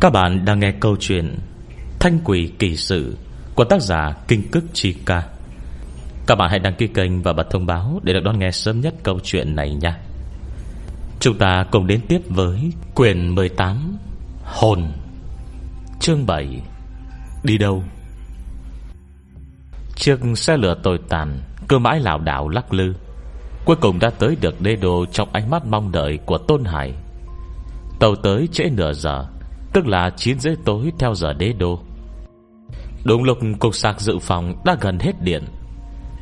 Các bạn đang nghe câu chuyện Thanh quỷ kỳ sự Của tác giả Kinh Cức Chi Ca. Các bạn hãy đăng ký kênh và bật thông báo Để được đón nghe sớm nhất câu chuyện này nha. Chúng ta cùng đến tiếp với Quyền 18 Hồn. Chương 7 Đi đâu? Chiếc xe lửa tồi tàn Cơ mãi lảo đảo lắc lư, Cuối cùng đã tới được đê đô Trong ánh mắt mong đợi của Tôn Hải. Tàu tới trễ nửa giờ Tức là 9 rưỡi tối theo giờ đế đô. Đúng lúc cục sạc dự phòng Đã gần hết điện,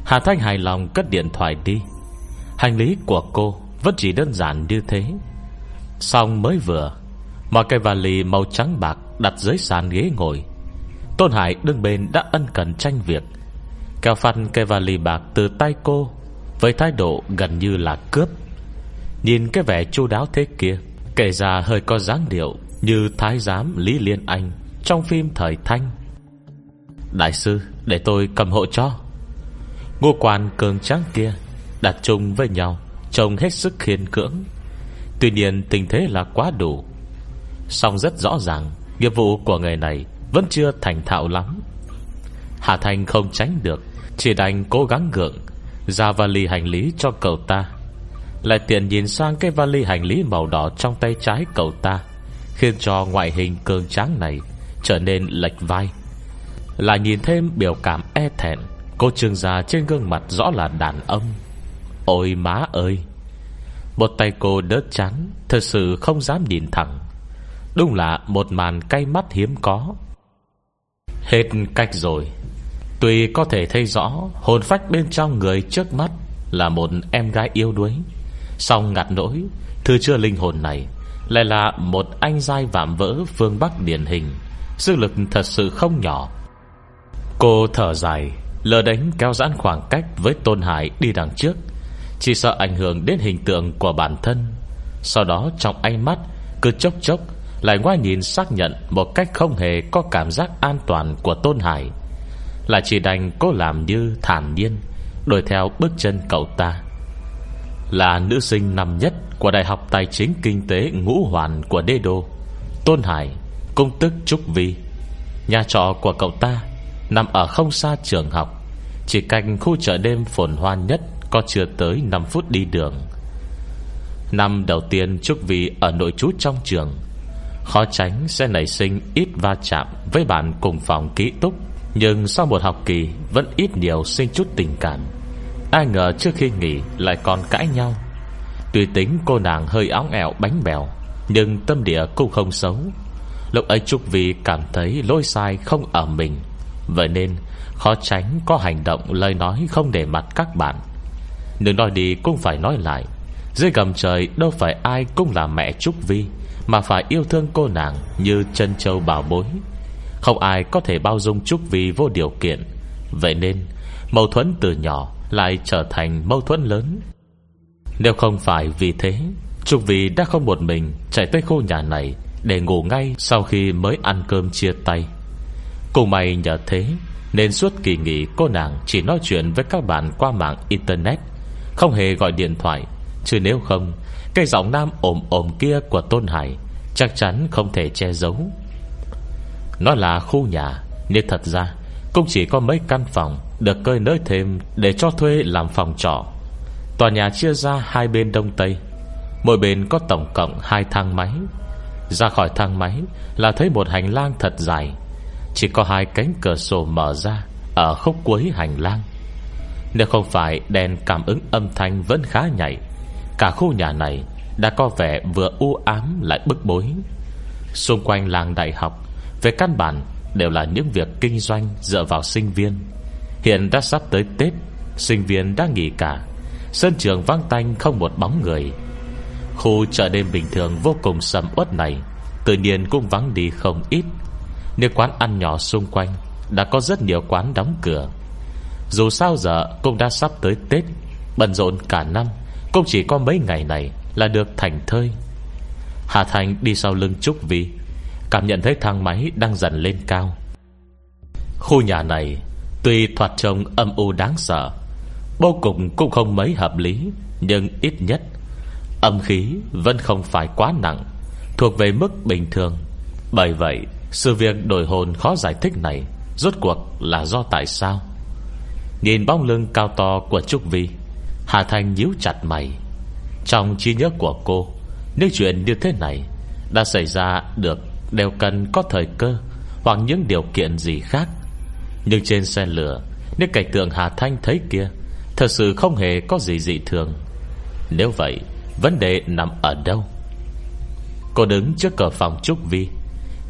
Hà Thanh hài lòng cất điện thoại đi. Hành lý của cô Vẫn chỉ đơn giản như thế. Xong mới vừa Mọi cái vali màu trắng bạc Đặt dưới sàn ghế ngồi. Tôn Hải đứng bên đã ân cần tranh việc. Kéo phăn cây vali bạc từ tay cô Với thái độ gần như là cướp. Nhìn cái vẻ chu đáo thế kia, Kể ra hơi có dáng điệu như thái giám Lý Liên Anh Trong phim thời thanh. Đại sư, để tôi cầm hộ cho. Ngô quan cường tráng kia Đặt chung với nhau, Trông hết sức khiên cưỡng. Tuy nhiên tình thế là quá đủ. Song rất rõ ràng, Nghiệp vụ của người này Vẫn chưa thành thạo lắm. Hà Thành không tránh được, Chỉ đành cố gắng gượng, Ra vali hành lý cho cậu ta. Lại tiện nhìn sang cái vali hành lý màu đỏ Trong tay trái cậu ta. Khiến cho ngoại hình cường tráng này Trở nên lệch vai. Lại nhìn thêm biểu cảm e thẹn, Cô trương già trên gương mặt rõ là đàn ông. Ôi má ơi! Một tay cô đớt chán Thật sự không dám nhìn thẳng. Đúng là một màn cay mắt hiếm có. Hết cách rồi. Tuy có thể thấy rõ, Hồn phách bên trong người trước mắt Là một em gái yêu đuối. Xong ngặt nỗi Thứ chưa linh hồn này lại là một anh dai vạm vỡ phương Bắc điển hình, Sức lực thật sự không nhỏ. Cô thở dài Lờ đánh kéo giãn khoảng cách Với Tôn Hải đi đằng trước, Chỉ sợ ảnh hưởng đến hình tượng của bản thân. Sau đó trong ánh mắt Cứ chốc chốc Lại ngoái nhìn xác nhận Một cách không hề có cảm giác an toàn của Tôn Hải, Là chỉ đành cô làm như thản nhiên, Đuổi theo bước chân cậu ta. Là nữ sinh năm nhất Của Đại học Tài chính Kinh tế Ngũ Hoàn của Đê Đô, Tôn Hải, Công tức Trúc Vi. Nhà trọ của cậu ta Nằm ở không xa trường học, Chỉ cạnh khu chợ đêm phồn hoa nhất Có chưa tới 5 phút đi đường. Năm đầu tiên Trúc Vi ở nội trú trong trường, Khó tránh sẽ nảy sinh ít va chạm Với bạn cùng phòng ký túc, Nhưng sau một học kỳ Vẫn ít nhiều sinh chút tình cảm. Ai ngờ trước khi nghỉ Lại còn cãi nhau. Tuy tính cô nàng hơi óng ẹo bánh bèo, Nhưng tâm địa cũng không xấu. Lúc ấy Trúc Vi cảm thấy lỗi sai không ở mình, Vậy nên khó tránh có hành động lời nói không để mặt các bạn. Đừng nói đi cũng phải nói lại, Dưới gầm trời đâu phải ai cũng là mẹ Trúc Vi, Mà phải yêu thương cô nàng như chân châu bảo bối. Không ai có thể bao dung Trúc Vi vô điều kiện, Vậy nên mâu thuẫn từ nhỏ lại trở thành mâu thuẫn lớn. Nếu không phải vì thế Trung Vi đã không một mình chạy tới khu nhà này Để ngủ ngay sau khi mới ăn cơm chia tay. Cùng mày nhờ thế, Nên suốt kỳ nghỉ cô nàng Chỉ nói chuyện với các bạn qua mạng internet, Không hề gọi điện thoại, Chứ nếu không, cái giọng nam ồm ồm kia của Tôn Hải Chắc chắn không thể che giấu. Nó là khu nhà, Nhưng thật ra cũng chỉ có mấy căn phòng Được cơi nới thêm để cho thuê làm phòng trọ. Tòa nhà chia ra hai bên đông tây. Mỗi bên có tổng cộng hai thang máy. Ra khỏi thang máy Là thấy một hành lang thật dài. Chỉ có hai cánh cửa sổ mở ra Ở khúc cuối hành lang. Nếu không phải đèn cảm ứng âm thanh Vẫn khá nhạy, Cả khu nhà này đã có vẻ vừa u ám lại bức bối. Xung quanh làng đại học, Về căn bản đều là những việc kinh doanh Dựa vào sinh viên. Hiện đã sắp tới Tết, Sinh viên đã nghỉ cả. Sân trường vắng tanh không một bóng người. Khu chợ đêm bình thường vô cùng sầm uất này, Tự nhiên cũng vắng đi không ít. Nếu quán ăn nhỏ xung quanh Đã có rất nhiều quán đóng cửa. Dù sao giờ cũng đã sắp tới Tết, Bận rộn cả năm, Cũng chỉ có mấy ngày này Là được thành thơi. Hà Thành đi sau lưng Trúc Vi. Cảm nhận thấy thang máy đang dần lên cao. Khu nhà này Tuy thoạt trông âm u đáng sợ, Vô cùng cũng không mấy hợp lý, Nhưng ít nhất, Âm khí vẫn không phải quá nặng, Thuộc về mức bình thường. Bởi vậy, Sự việc đổi hồn khó giải thích này Rốt cuộc là do tại sao? Nhìn bóng lưng cao to của Trúc Vi, Hà Thanh nhíu chặt mày. Trong trí nhớ của cô, Những chuyện như thế này Đã xảy ra được Đều cần có thời cơ Hoặc những điều kiện gì khác. Nhưng trên xe lửa nếu cảnh tượng Hà Thanh thấy kia Thật sự không hề có gì dị thường. Nếu vậy, Vấn đề nằm ở đâu? Cô đứng trước cửa phòng Trúc Vi,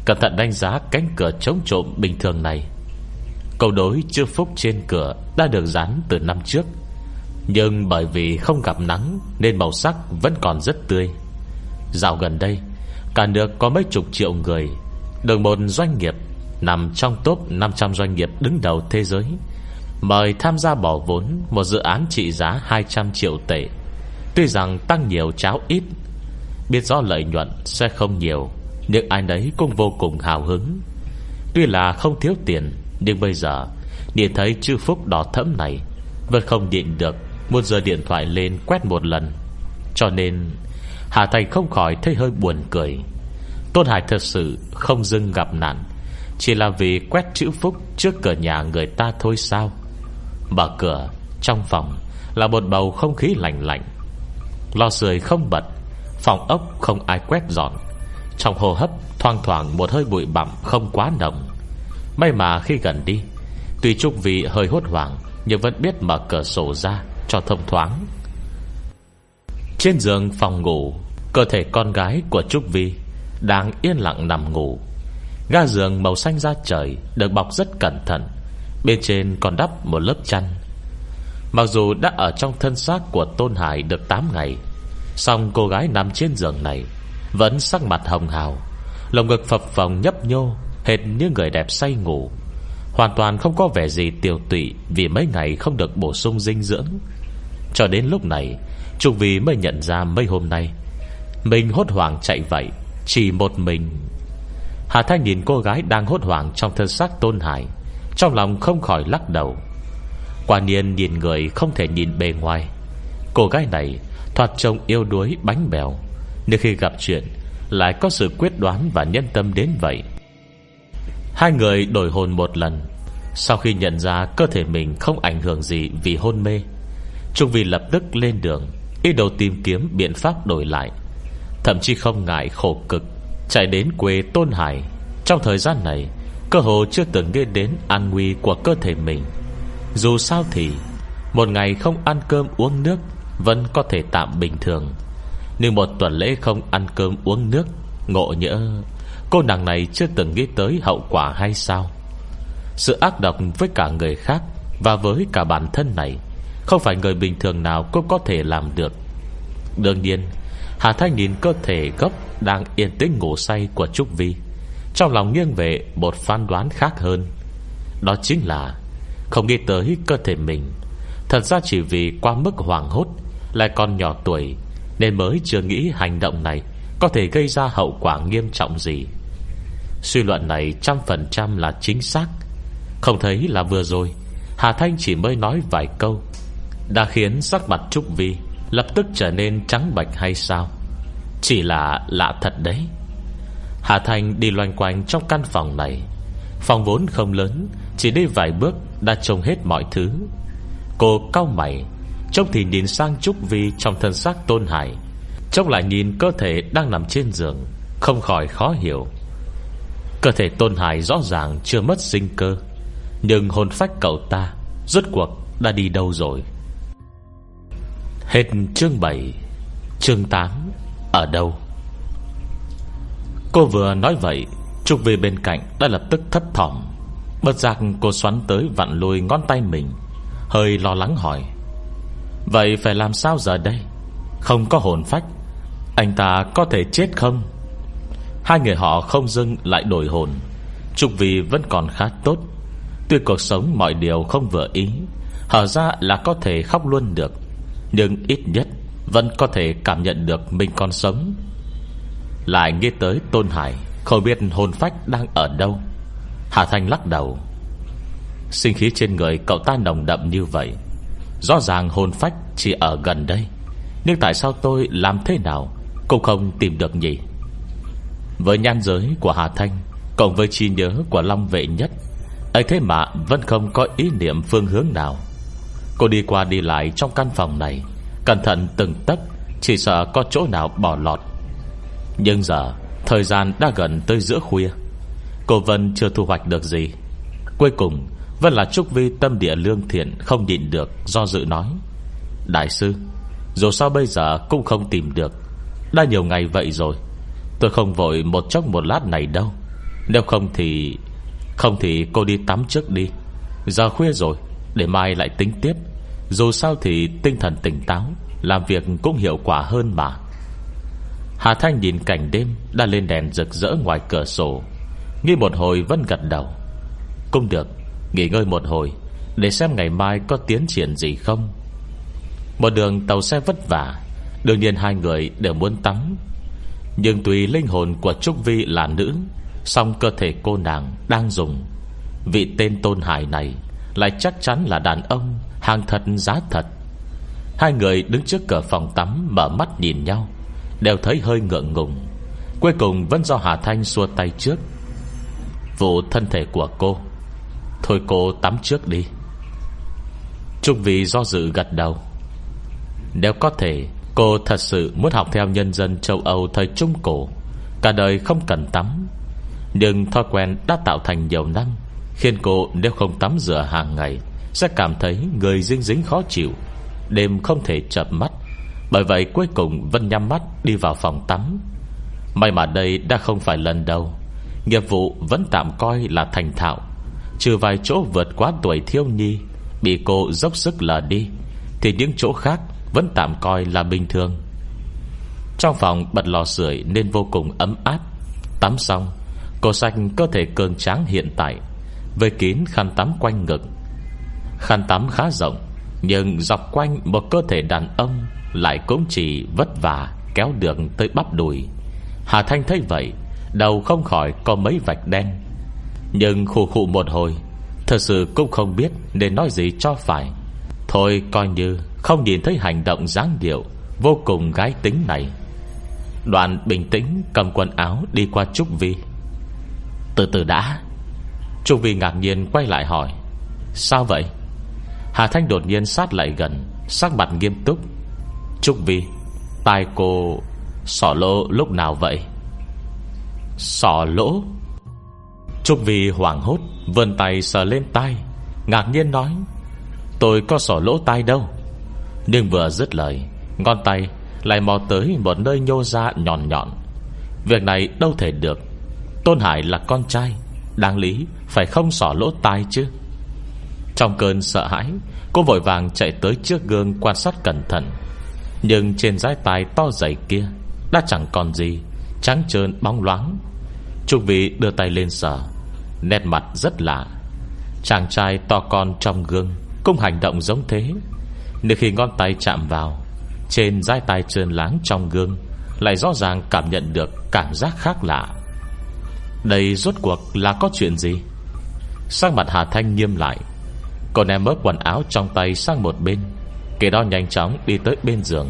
Cẩn thận đánh giá cánh cửa chống trộm bình thường này. Câu đối chữ phúc trên cửa Đã được dán từ năm trước. Nhưng bởi vì không gặp nắng Nên màu sắc vẫn còn rất tươi. Dạo gần đây Cả nước có mấy chục triệu người. Được một doanh nghiệp Nằm trong top 500 doanh nghiệp đứng đầu thế giới. Mời tham gia bỏ vốn Một dự án trị giá 200 triệu tệ. Tuy rằng tăng nhiều cháo ít, Biết rõ lợi nhuận sẽ không nhiều, Nhưng ai nấy cũng vô cùng hào hứng. Tuy là không thiếu tiền, Nhưng bây giờ, Nhìn thấy chư phúc đỏ thẫm này, Vẫn không điện được Muốn giờ điện thoại lên quét một lần. Cho nên Hà Thành không khỏi thấy hơi buồn cười. Tôn Hải thật sự không dưng gặp nạn. Chỉ là vì quét chữ phúc Trước cửa nhà người ta thôi sao? Mở cửa, Trong phòng Là một bầu không khí lạnh lạnh. Lò sưởi không bật, Phòng ốc không ai quét dọn. Trong hô hấp, thoang thoảng một hơi bụi bặm không quá nồng. May mà khi gần đi, Tuy Trúc Vì hơi hốt hoảng, Nhưng vẫn biết mở cửa sổ ra Cho thông thoáng. Trên giường phòng ngủ, Cơ thể con gái của Trúc Vi Đang yên lặng nằm ngủ. Ga giường màu xanh da trời Được bọc rất cẩn thận, Bên trên còn đắp một lớp chăn. Mặc dù đã ở trong thân xác của Tôn Hải được 8 ngày Xong cô gái nằm trên giường này Vẫn sắc mặt hồng hào, Lồng ngực phập phồng nhấp nhô, Hệt như người đẹp say ngủ. Hoàn toàn không có vẻ gì tiêu tụy Vì mấy ngày không được bổ sung dinh dưỡng. Cho đến lúc này Trung Vì mới nhận ra mấy hôm nay Mình hốt hoảng chạy vậy, Chỉ một mình. Hà Thanh nhìn cô gái đang hốt hoảng Trong thân xác Tôn Hải, Trong lòng không khỏi lắc đầu. Quả nhiên nhìn người không thể nhìn bề ngoài. Cô gái này Thoạt trông yêu đuối, bánh bèo, Nhưng khi gặp chuyện Lại có sự quyết đoán và nhân tâm đến vậy. Hai người đổi hồn một lần, Sau khi nhận ra cơ thể mình không ảnh hưởng gì vì hôn mê Trung Vi lập tức lên đường. Ý đồ tìm kiếm biện pháp đổi lại. Thậm chí không ngại khổ cực, Chạy đến quê Tôn Hải. Trong thời gian này, Cơ hồ chưa từng nghĩ đến an nguy của cơ thể mình. Dù sao thì, Một ngày không ăn cơm uống nước Vẫn có thể tạm bình thường. Nhưng một tuần lễ không ăn cơm uống nước, Ngộ nhỡ, Cô nàng này chưa từng nghĩ tới hậu quả hay sao? Sự ác độc với cả người khác Và với cả bản thân này không phải người bình thường nào cũng có thể làm được. Đương nhiên, Hà Thanh nhìn cơ thể gấp Đang yên tĩnh ngủ say của Trúc Vi. Trong lòng nghiêng về Một phán đoán khác hơn. Đó chính là Không nghĩ tới cơ thể mình. Thật ra chỉ vì qua mức hoàng hốt, Lại còn nhỏ tuổi, Nên mới chưa nghĩ hành động này Có thể gây ra hậu quả nghiêm trọng gì. Suy luận này trăm phần trăm là chính xác. Không thấy là vừa rồi, Hà Thanh chỉ mới nói vài câu. Đã khiến sắc mặt Trúc Vi Lập tức trở nên trắng bạch hay sao? Chỉ là lạ thật đấy. Hà Thanh đi loanh quanh trong căn phòng này. Phòng vốn không lớn, Chỉ đi vài bước đã trông hết mọi thứ. Cô cau mày, Trông thì nhìn sang Trúc Vi Trong thân xác tôn hải, Trông lại nhìn cơ thể đang nằm trên giường, Không khỏi khó hiểu. Cơ thể tôn hải rõ ràng chưa mất sinh cơ, Nhưng hồn phách cậu ta Rốt cuộc đã đi đâu rồi? Hết chương 7 Chương 8 Ở đâu? Cô vừa nói vậy Trục về bên cạnh đã lập tức thấp thỏm. Bất giác cô xoắn tới vặn lùi ngón tay mình, Hơi lo lắng hỏi, Vậy phải làm sao giờ đây? Không có hồn phách, Anh ta có thể chết không? Hai người họ không dưng lại đổi hồn. Trục vì vẫn còn khá tốt. Tuy cuộc sống mọi điều không vừa ý, Hở ra là có thể khóc luôn được. Nhưng ít nhất Vẫn có thể cảm nhận được mình còn sống. Lại nghĩ tới Tôn Hải, Không biết hồn phách đang ở đâu. Hà Thanh lắc đầu. Sinh khí trên người cậu ta nồng đậm như vậy. Rõ ràng hồn phách chỉ ở gần đây, Nhưng tại sao tôi làm thế nào Cũng không tìm được nhỉ? Với nhan giới của Hà Thanh Cộng với trí nhớ của Long Vệ Nhất, ấy thế mà vẫn không có ý niệm phương hướng nào. Cô đi qua đi lại trong căn phòng này, Cẩn thận từng tấc, Chỉ sợ có chỗ nào bỏ lọt. Nhưng giờ, Thời gian đã gần tới giữa khuya. Cô Vân chưa thu hoạch được gì. Cuối cùng, Vẫn là Trúc Vi tâm địa lương thiện Không nhịn được, do dự nói, Đại sư, Dù sao bây giờ cũng không tìm được. Đã nhiều ngày vậy rồi, Tôi không vội một chốc một lát này đâu. Nếu không thì Không thì cô đi tắm trước đi. Giờ khuya rồi, Để mai lại tính tiếp. Dù sao thì tinh thần tỉnh táo, Làm việc cũng hiệu quả hơn mà. Hà Thanh nhìn cảnh đêm, Đã lên đèn rực rỡ ngoài cửa sổ. Nghĩ một hồi vẫn gật đầu. Cũng được, Nghỉ ngơi một hồi, Để xem ngày mai có tiến triển gì không. Một đường tàu xe vất vả, Đương nhiên hai người đều muốn tắm. Nhưng tùy linh hồn của Trúc Vi là nữ, song cơ thể cô nàng đang dùng, Vị tên Tôn Hải này Lại chắc chắn là đàn ông. Hàng thật giá thật. Hai người đứng trước cửa phòng tắm, Mở mắt nhìn nhau, Đều thấy hơi ngượng ngùng. Cuối cùng vẫn do Hà Thanh xua tay trước. Vụ thân thể của cô. Thôi cô tắm trước đi. Trung vì do dự gật đầu. Nếu có thể, Cô thật sự muốn học theo nhân dân châu Âu thời Trung Cổ, Cả đời không cần tắm. Nhưng thói quen đã tạo thành nhiều năm Khiến cô nếu không tắm rửa hàng ngày sẽ cảm thấy người dính dính khó chịu, Đêm không thể chợp mắt. Bởi vậy cuối cùng Vân nhắm mắt đi vào phòng tắm. May mà đây đã không phải lần đầu. Nghiệp vụ vẫn tạm coi là thành thạo. Trừ vài chỗ vượt quá tuổi thiêu nhi, Bị cô dốc sức lờ đi, Thì những chỗ khác Vẫn tạm coi là bình thường. Trong phòng bật lò sưởi Nên vô cùng ấm áp. Tắm xong, Cô xanh cơ thể cường tráng hiện tại Với kín khăn tắm quanh ngực. Khăn tắm khá rộng, Nhưng dọc quanh một cơ thể đàn ông Lại cũng chỉ vất vả Kéo đường tới bắp đùi. Hà Thanh thấy vậy, Đầu không khỏi có mấy vạch đen. Nhưng khu khu một hồi, Thật sự cũng không biết Nên nói gì cho phải. Thôi coi như không nhìn thấy hành động dáng điệu Vô cùng gái tính này. Đoàn bình tĩnh cầm quần áo đi qua Trúc Vi. Từ từ đã. Trúc Vi ngạc nhiên quay lại hỏi, Sao vậy? Hà Thanh đột nhiên sát lại gần, Sắc mặt nghiêm túc. Trúc Vi, Tai cô Sỏ lỗ lúc nào vậy? Sỏ lỗ? Trúc Vi hoảng hốt, Vươn tay sờ lên tay Ngạc nhiên nói, Tôi có sỏ lỗ tai đâu. Nhưng vừa dứt lời, Ngón tay lại mò tới một nơi nhô ra nhọn nhọn. Việc này đâu thể được. Tôn Hải là con trai, Đáng lý phải không sỏ lỗ tai chứ? Trong cơn sợ hãi, Cô vội vàng chạy tới trước gương Quan sát cẩn thận. Nhưng trên dái tai to dày kia Đã chẳng còn gì, Trắng trơn, bóng loáng. Trung vị đưa tay lên sờ, Nét mặt rất lạ. Chàng trai to con trong gương Cũng hành động giống thế. Nếu khi ngón tay chạm vào, Trên dai tay trơn láng trong gương Lại rõ ràng cảm nhận được Cảm giác khác lạ. Đây rốt cuộc là có chuyện gì? Sang mặt Hà Thanh nghiêm lại. Còn em mớ quần áo trong tay sang một bên Kế đó nhanh chóng đi tới bên giường,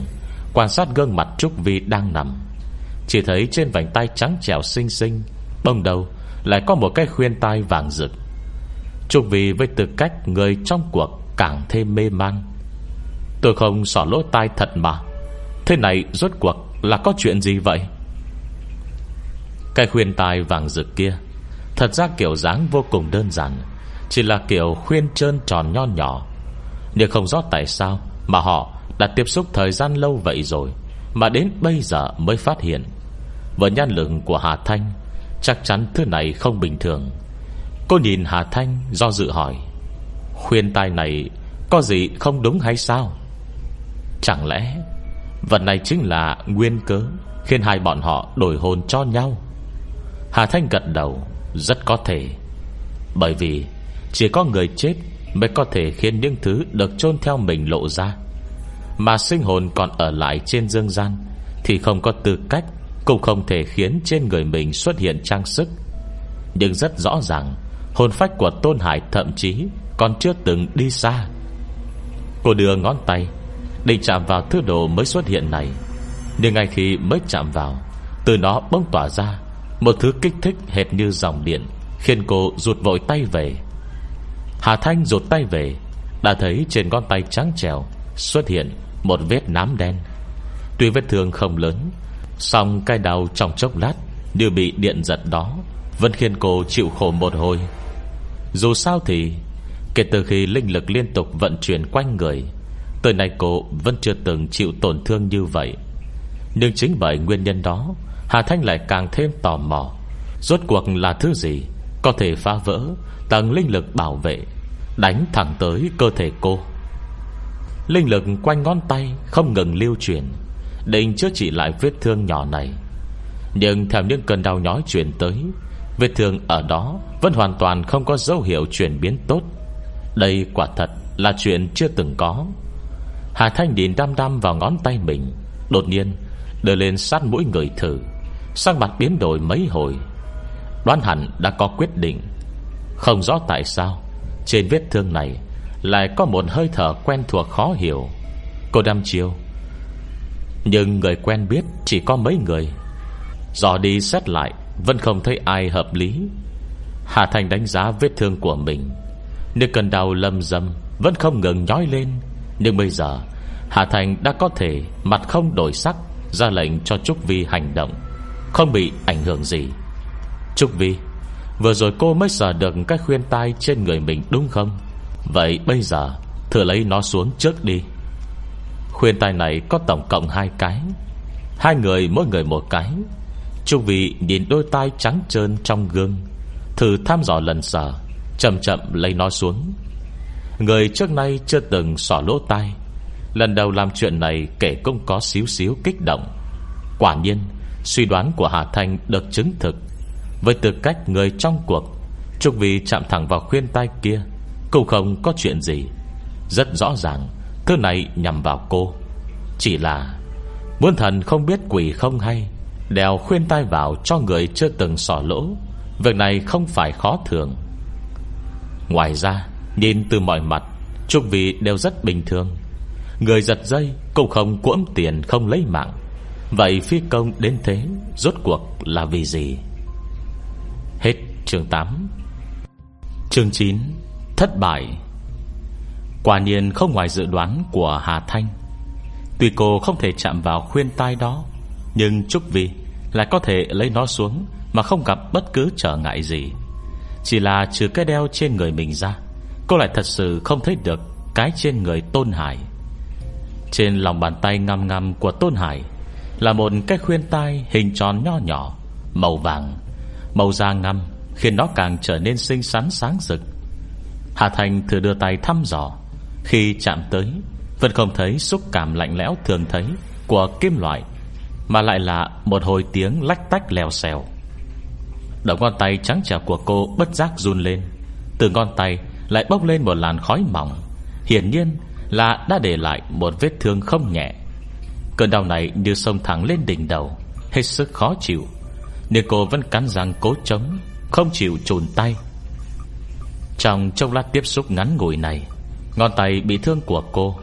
Quan sát gương mặt Trúc Vi đang nằm. Chỉ thấy trên vành tay trắng trẻo xinh xinh, Bông đầu lại có một cái khuyên tai vàng rực. Trúc vi với tư cách Người trong cuộc càng thêm mê man. Tôi không sỏ lỗ tai thật mà, Thế này rốt cuộc là có chuyện gì vậy? Cái khuyên tai vàng rực kia, Thật ra kiểu dáng vô cùng đơn giản. Chỉ là kiểu khuyên trơn tròn nho nhỏ. Nhưng không rõ tại sao Mà họ đã tiếp xúc thời gian lâu vậy rồi, Mà đến bây giờ mới phát hiện. Với nhan lượng của Hà Thanh, Chắc chắn thứ này không bình thường. Cô nhìn Hà Thanh do dự hỏi, Khuyên tai này Có gì không đúng hay sao? Chẳng lẽ Vật này chính là nguyên cớ Khiến hai bọn họ đổi hồn cho nhau? Hà Thanh gật đầu, Rất có thể. Bởi vì chỉ có người chết Mới có thể khiến những thứ được chôn theo mình lộ ra. Mà sinh hồn còn ở lại trên dương gian Thì không có tư cách, cũng không thể khiến trên người mình xuất hiện trang sức. Nhưng rất rõ ràng, Hồn phách của Tôn Hải thậm chí Còn chưa từng đi xa. Cô đưa ngón tay, Định chạm vào thứ đồ mới xuất hiện này. Nhưng ngay khi mới chạm vào, Từ nó bỗng tỏa ra Một thứ kích thích hệt như dòng điện, Khiến cô rụt vội tay về. Hà Thanh rụt tay về, Đã thấy trên con tay trắng trèo Xuất hiện một vết nám đen. Tuy vết thương không lớn Xong cái đau trong chốc lát đều bị điện giật đó Vẫn khiến cô chịu khổ một hồi. Dù sao thì, Kể từ khi linh lực liên tục vận chuyển quanh người, Tới nay cô vẫn chưa từng chịu tổn thương như vậy. Nhưng chính bởi nguyên nhân đó, Hà Thanh lại càng thêm tò mò, Rốt cuộc là thứ gì Có thể phá vỡ Tầng linh lực bảo vệ, Đánh thẳng tới cơ thể cô. Linh lực quanh ngón tay Không ngừng lưu chuyển, Định chữa trị lại vết thương nhỏ này. Nhưng theo những cơn đau nhói chuyển tới, Vết thương ở đó Vẫn hoàn toàn không có dấu hiệu chuyển biến tốt. Đây quả thật là chuyện chưa từng có. Hà Thanh nhìn đăm đăm vào ngón tay mình, Đột nhiên Đưa lên sát mũi người thử Sang mặt biến đổi mấy hồi. Đoán hẳn đã có quyết định. Không rõ tại sao, Trên vết thương này Lại có một hơi thở quen thuộc khó hiểu. Cô đăm chiêu. Nhưng người quen biết Chỉ có mấy người. Dò đi xét lại, Vẫn không thấy ai hợp lý. Hà Thành đánh giá vết thương của mình. Nếu cần đau lâm dâm Vẫn không ngừng nhói lên. Nhưng bây giờ, Hà Thành đã có thể Mặt không đổi sắc Ra lệnh cho Trúc Vi hành động, Không bị ảnh hưởng gì. Trúc Vi Vừa rồi cô mới sờ được cái khuyên tai trên người mình, đúng không? Vậy bây giờ, Thử lấy nó xuống trước đi. Khuyên tai này có tổng cộng hai cái. Hai người mỗi người một cái. Trung vị nhìn đôi tai trắng trơn trong gương. Thử thăm dò lần sờ Chậm chậm lấy nó xuống. Người trước nay chưa từng xỏ lỗ tai. Lần đầu làm chuyện này kể cũng có xíu xíu kích động. Quả nhiên, Suy đoán của Hà Thanh được chứng thực. Với tư cách người trong cuộc. Trúc vì chạm thẳng vào khuyên tai kia. Cũng không có chuyện gì. Rất rõ ràng, Thứ này nhằm vào cô. Chỉ là, Muốn thần không biết quỷ không hay Đèo khuyên tai vào cho người chưa từng sỏ lỗ. Việc này không phải khó thường. Ngoài ra, Nhìn từ mọi mặt, Trúc vì đều rất bình thường. Người giật dây cũng không cuỗm tiền, không lấy mạng. Vậy phi công đến thế, Rốt cuộc là vì gì? Hết chương 8 Chương 9 Thất bại. Quả nhiên không ngoài dự đoán của Hà Thanh. Tuy cô không thể chạm vào khuyên tai đó, Nhưng Trúc Vi Lại có thể lấy nó xuống Mà không gặp bất cứ trở ngại gì. Chỉ là trừ cái đeo trên người mình ra, Cô lại thật sự không thấy được Cái trên người Tôn Hải. Trên lòng bàn tay ngăm ngăm của Tôn Hải Là một cái khuyên tai hình tròn nho nhỏ, Màu vàng. Màu da ngăm, Khiến nó càng trở nên xinh xắn sáng rực. Hà Thành thử đưa tay thăm dò. Khi chạm tới, Vẫn không thấy xúc cảm lạnh lẽo thường thấy Của kim loại, Mà lại là một hồi tiếng lách tách lèo xèo. Đầu ngón tay trắng trẻo của cô bất giác run lên, Từ ngón tay lại bốc lên một làn khói mỏng. Hiển nhiên là đã để lại một vết thương không nhẹ. Cơn đau này như sông thẳng lên đỉnh đầu, Hết sức khó chịu. Nhưng cô vẫn cắn răng cố chống, Không chịu trùn tay. Trong chốc lát tiếp xúc ngắn ngủi này, Ngón tay bị thương của cô,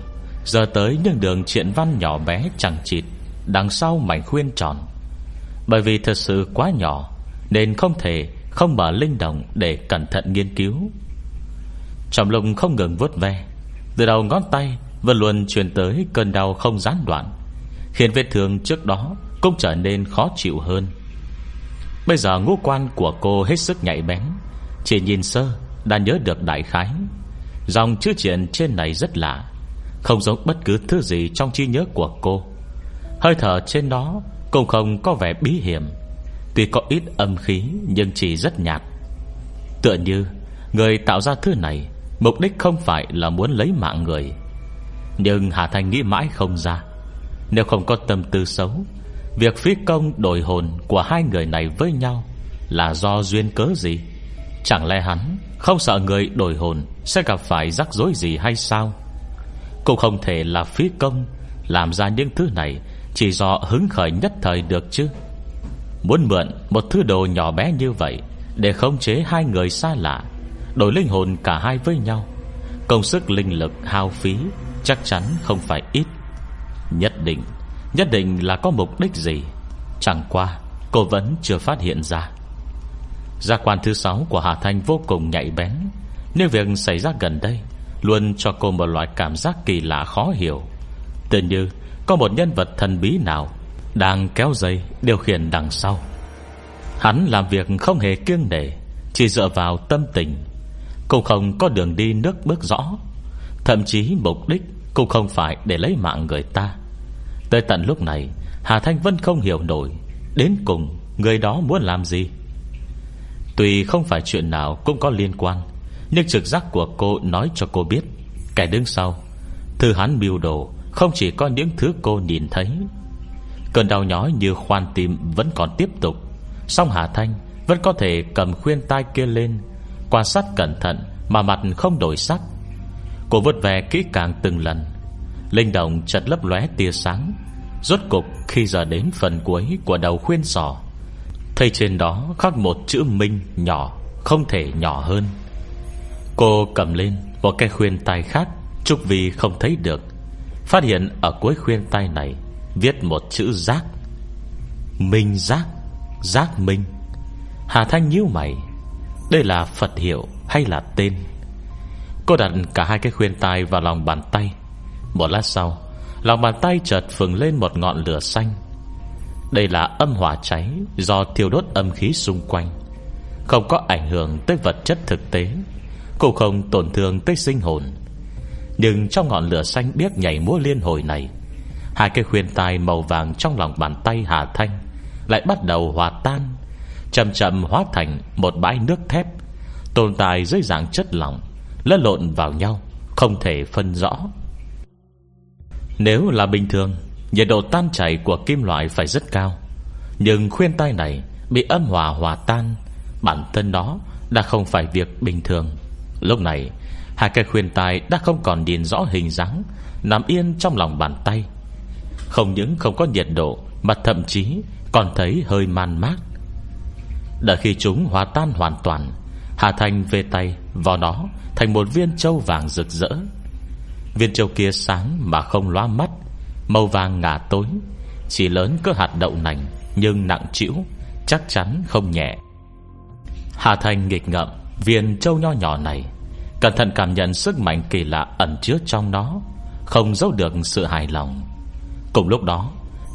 Giờ tới những đường triện văn nhỏ bé chẳng chịt, Đằng sau mảnh khuyên tròn. Bởi vì thật sự quá nhỏ, Nên không thể không mở linh động Để cẩn thận nghiên cứu. Trọng lùng không ngừng vớt ve, từ đầu ngón tay Vẫn luôn truyền tới cơn đau không gián đoạn, Khiến vết thương trước đó Cũng trở nên khó chịu hơn. Bây giờ ngũ quan của cô hết sức nhạy bén. Chỉ nhìn sơ, Đã nhớ được đại khái. Dòng chữ chuyện trên này rất lạ. Không giống bất cứ thứ gì trong trí nhớ của cô. Hơi thở trên đó Cũng không có vẻ bí hiểm. Tuy có ít âm khí, Nhưng chỉ rất nhạt. Tựa như Người tạo ra thứ này, Mục đích không phải là muốn lấy mạng người. Nhưng Hà Thành nghĩ mãi không ra. Nếu không có tâm tư xấu Việc phi công đổi hồn Của hai người này với nhau Là do duyên cớ gì? Chẳng lẽ hắn không sợ người đổi hồn Sẽ gặp phải rắc rối gì hay sao? Cũng không thể là phi công Làm ra những thứ này Chỉ do hứng khởi nhất thời được chứ. Muốn mượn một thứ đồ nhỏ bé như vậy Để khống chế hai người xa lạ, Đổi linh hồn cả hai với nhau, Công sức linh lực hao phí Chắc chắn không phải ít. Nhất định Nhất định là có mục đích gì? Chẳng qua, Cô vẫn chưa phát hiện ra. Gia quan thứ sáu của Hà Thanh vô cùng nhạy bén. Nếu việc xảy ra gần đây, Luôn cho cô một loại cảm giác kỳ lạ khó hiểu. Tự như, Có một nhân vật thần bí nào Đang kéo dây điều khiển đằng sau. Hắn làm việc không hề kiêng nể, Chỉ dựa vào tâm tình. Cũng không có đường đi nước bước rõ. Thậm chí mục đích Cũng không phải để lấy mạng người ta. Tới tận lúc này, Hà Thanh Vân không hiểu nổi, Đến cùng người đó muốn làm gì. Tuy không phải chuyện nào cũng có liên quan, Nhưng trực giác của cô nói cho cô biết, Kẻ đứng sau, Thư hắn mưu đồ Không chỉ có những thứ cô nhìn thấy. Cơn đau nhói như khoan tim Vẫn còn tiếp tục, Song Hà Thanh vẫn có thể cầm khuyên tai kia lên, Quan sát cẩn thận Mà mặt không đổi sắc. Cô vượt về kỹ càng từng lần Linh động chật lấp lóe tia sáng. Rốt cục khi giờ đến phần cuối Của đầu khuyên sỏ Thấy trên đó khắc một chữ Minh nhỏ, Không thể nhỏ hơn. Cô cầm lên một cái khuyên tay khác, Trúc vì không thấy được. Phát hiện ở cuối khuyên tay này Viết một chữ giác. Minh giác Giác minh. Hà Thanh nhíu mày. Đây là Phật hiệu hay là tên? Cô đặt cả hai cái khuyên tay vào lòng bàn tay. Một lát sau, Lòng bàn tay chợt phừng lên một ngọn lửa xanh. Đây là âm hỏa cháy Do thiêu đốt âm khí xung quanh. Không có ảnh hưởng tới vật chất thực tế, Cũng không tổn thương tới sinh hồn. Nhưng trong ngọn lửa xanh biếc nhảy múa liên hồi này, Hai cái khuyên tai màu vàng trong lòng bàn tay Hà Thanh Lại bắt đầu hòa tan, Chậm chậm hóa thành một bãi nước thép, Tồn tại dưới dạng chất lỏng, Lẫn lộn vào nhau, Không thể phân rõ. Nếu là bình thường, Nhiệt độ tan chảy của kim loại phải rất cao. Nhưng khuyên tai này Bị âm hòa hòa tan, Bản thân đó đã không phải việc bình thường. Lúc này, Hai cây khuyên tai đã không còn nhìn rõ hình dáng, Nằm yên trong lòng bàn tay. Không những không có nhiệt độ, Mà thậm chí còn thấy hơi man mát Đợi khi chúng hòa tan hoàn toàn, Hà Thành về tay Vào nó thành một viên châu vàng rực rỡ. Viên châu kia sáng mà không loa mắt, Màu vàng ngả tối, Chỉ lớn cơ hạt đậu nành Nhưng nặng chịu Chắc chắn không nhẹ. Hà Thành nghịch ngợm, Viên châu nho nhỏ này, Cẩn thận cảm nhận sức mạnh kỳ lạ ẩn chứa trong nó, Không giấu được sự hài lòng. Cùng lúc đó,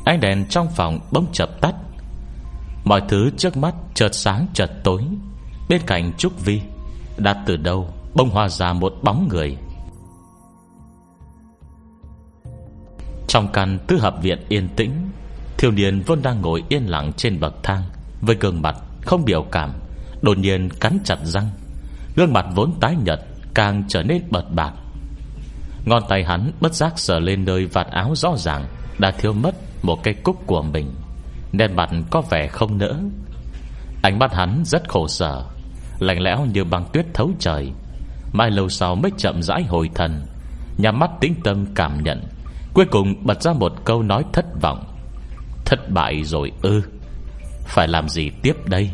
Ánh đèn trong phòng bỗng chập tắt. Mọi thứ trước mắt chợt sáng chợt tối, Bên cạnh Trúc Vi Đã từ đâu bông hoa ra một bóng người. Trong căn tứ hợp viện yên tĩnh, thiếu niên vốn đang ngồi yên lặng trên bậc thang, Với gương mặt không biểu cảm, Đột nhiên cắn chặt răng. Gương mặt vốn tái nhật Càng trở nên bật bạc. Ngón tay hắn bất giác sờ lên nơi vạt áo rõ ràng, Đã thiếu mất một cây cúc của mình. Nên mặt có vẻ không nỡ. Ánh mắt hắn rất khổ sở, Lạnh lẽo như băng tuyết thấu trời. Mai lâu sau mới chậm rãi hồi thần, Nhắm mắt tĩnh tâm cảm nhận. Cuối cùng bật ra một câu nói thất vọng. Thất bại rồi ư? Phải làm gì tiếp đây?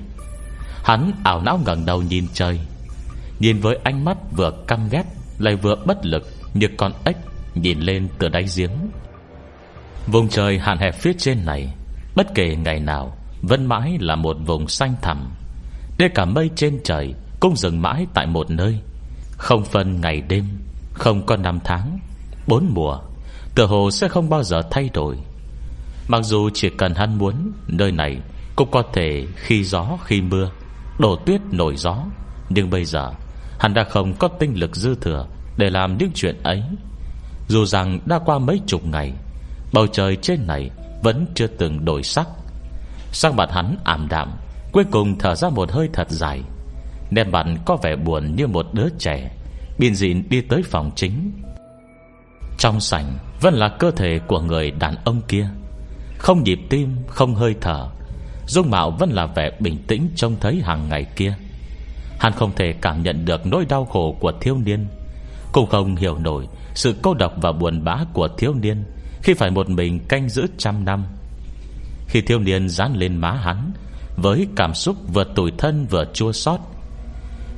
Hắn ảo não ngẩng đầu nhìn trời, Nhìn với ánh mắt vừa căm ghét Lại vừa bất lực Như con ếch nhìn lên từ đáy giếng. Vùng trời hạn hẹp phía trên này, Bất kể ngày nào, Vẫn mãi là một vùng xanh thẳm. Để cả mây trên trời Cũng dừng mãi tại một nơi. Không phân ngày đêm, Không có năm tháng, Bốn mùa Tựa hồ sẽ không bao giờ thay đổi. Mặc dù chỉ cần hắn muốn, Nơi này cũng có thể khi gió, khi mưa, Đổ tuyết, nổi gió. Nhưng bây giờ, Hắn đã không có tinh lực dư thừa Để làm những chuyện ấy. Dù rằng đã qua mấy chục ngày, Bầu trời trên này Vẫn chưa từng đổi sắc. Sắc mặt hắn ảm đạm, Cuối cùng thở ra một hơi thật dài. Nét mặt có vẻ buồn như một đứa trẻ Biên dịn đi tới phòng chính. Trong sảnh vẫn là cơ thể của người đàn ông kia. Không nhịp tim, Không hơi thở, Dung mạo vẫn là vẻ bình tĩnh Trông thấy hàng ngày kia. Hắn không thể cảm nhận được nỗi đau khổ của thiếu niên. Cũng không hiểu nổi Sự cô độc và buồn bã của thiếu niên Khi phải một mình canh giữ trăm năm. Khi thiếu niên dán lên má hắn Với cảm xúc vừa tủi thân vừa chua xót,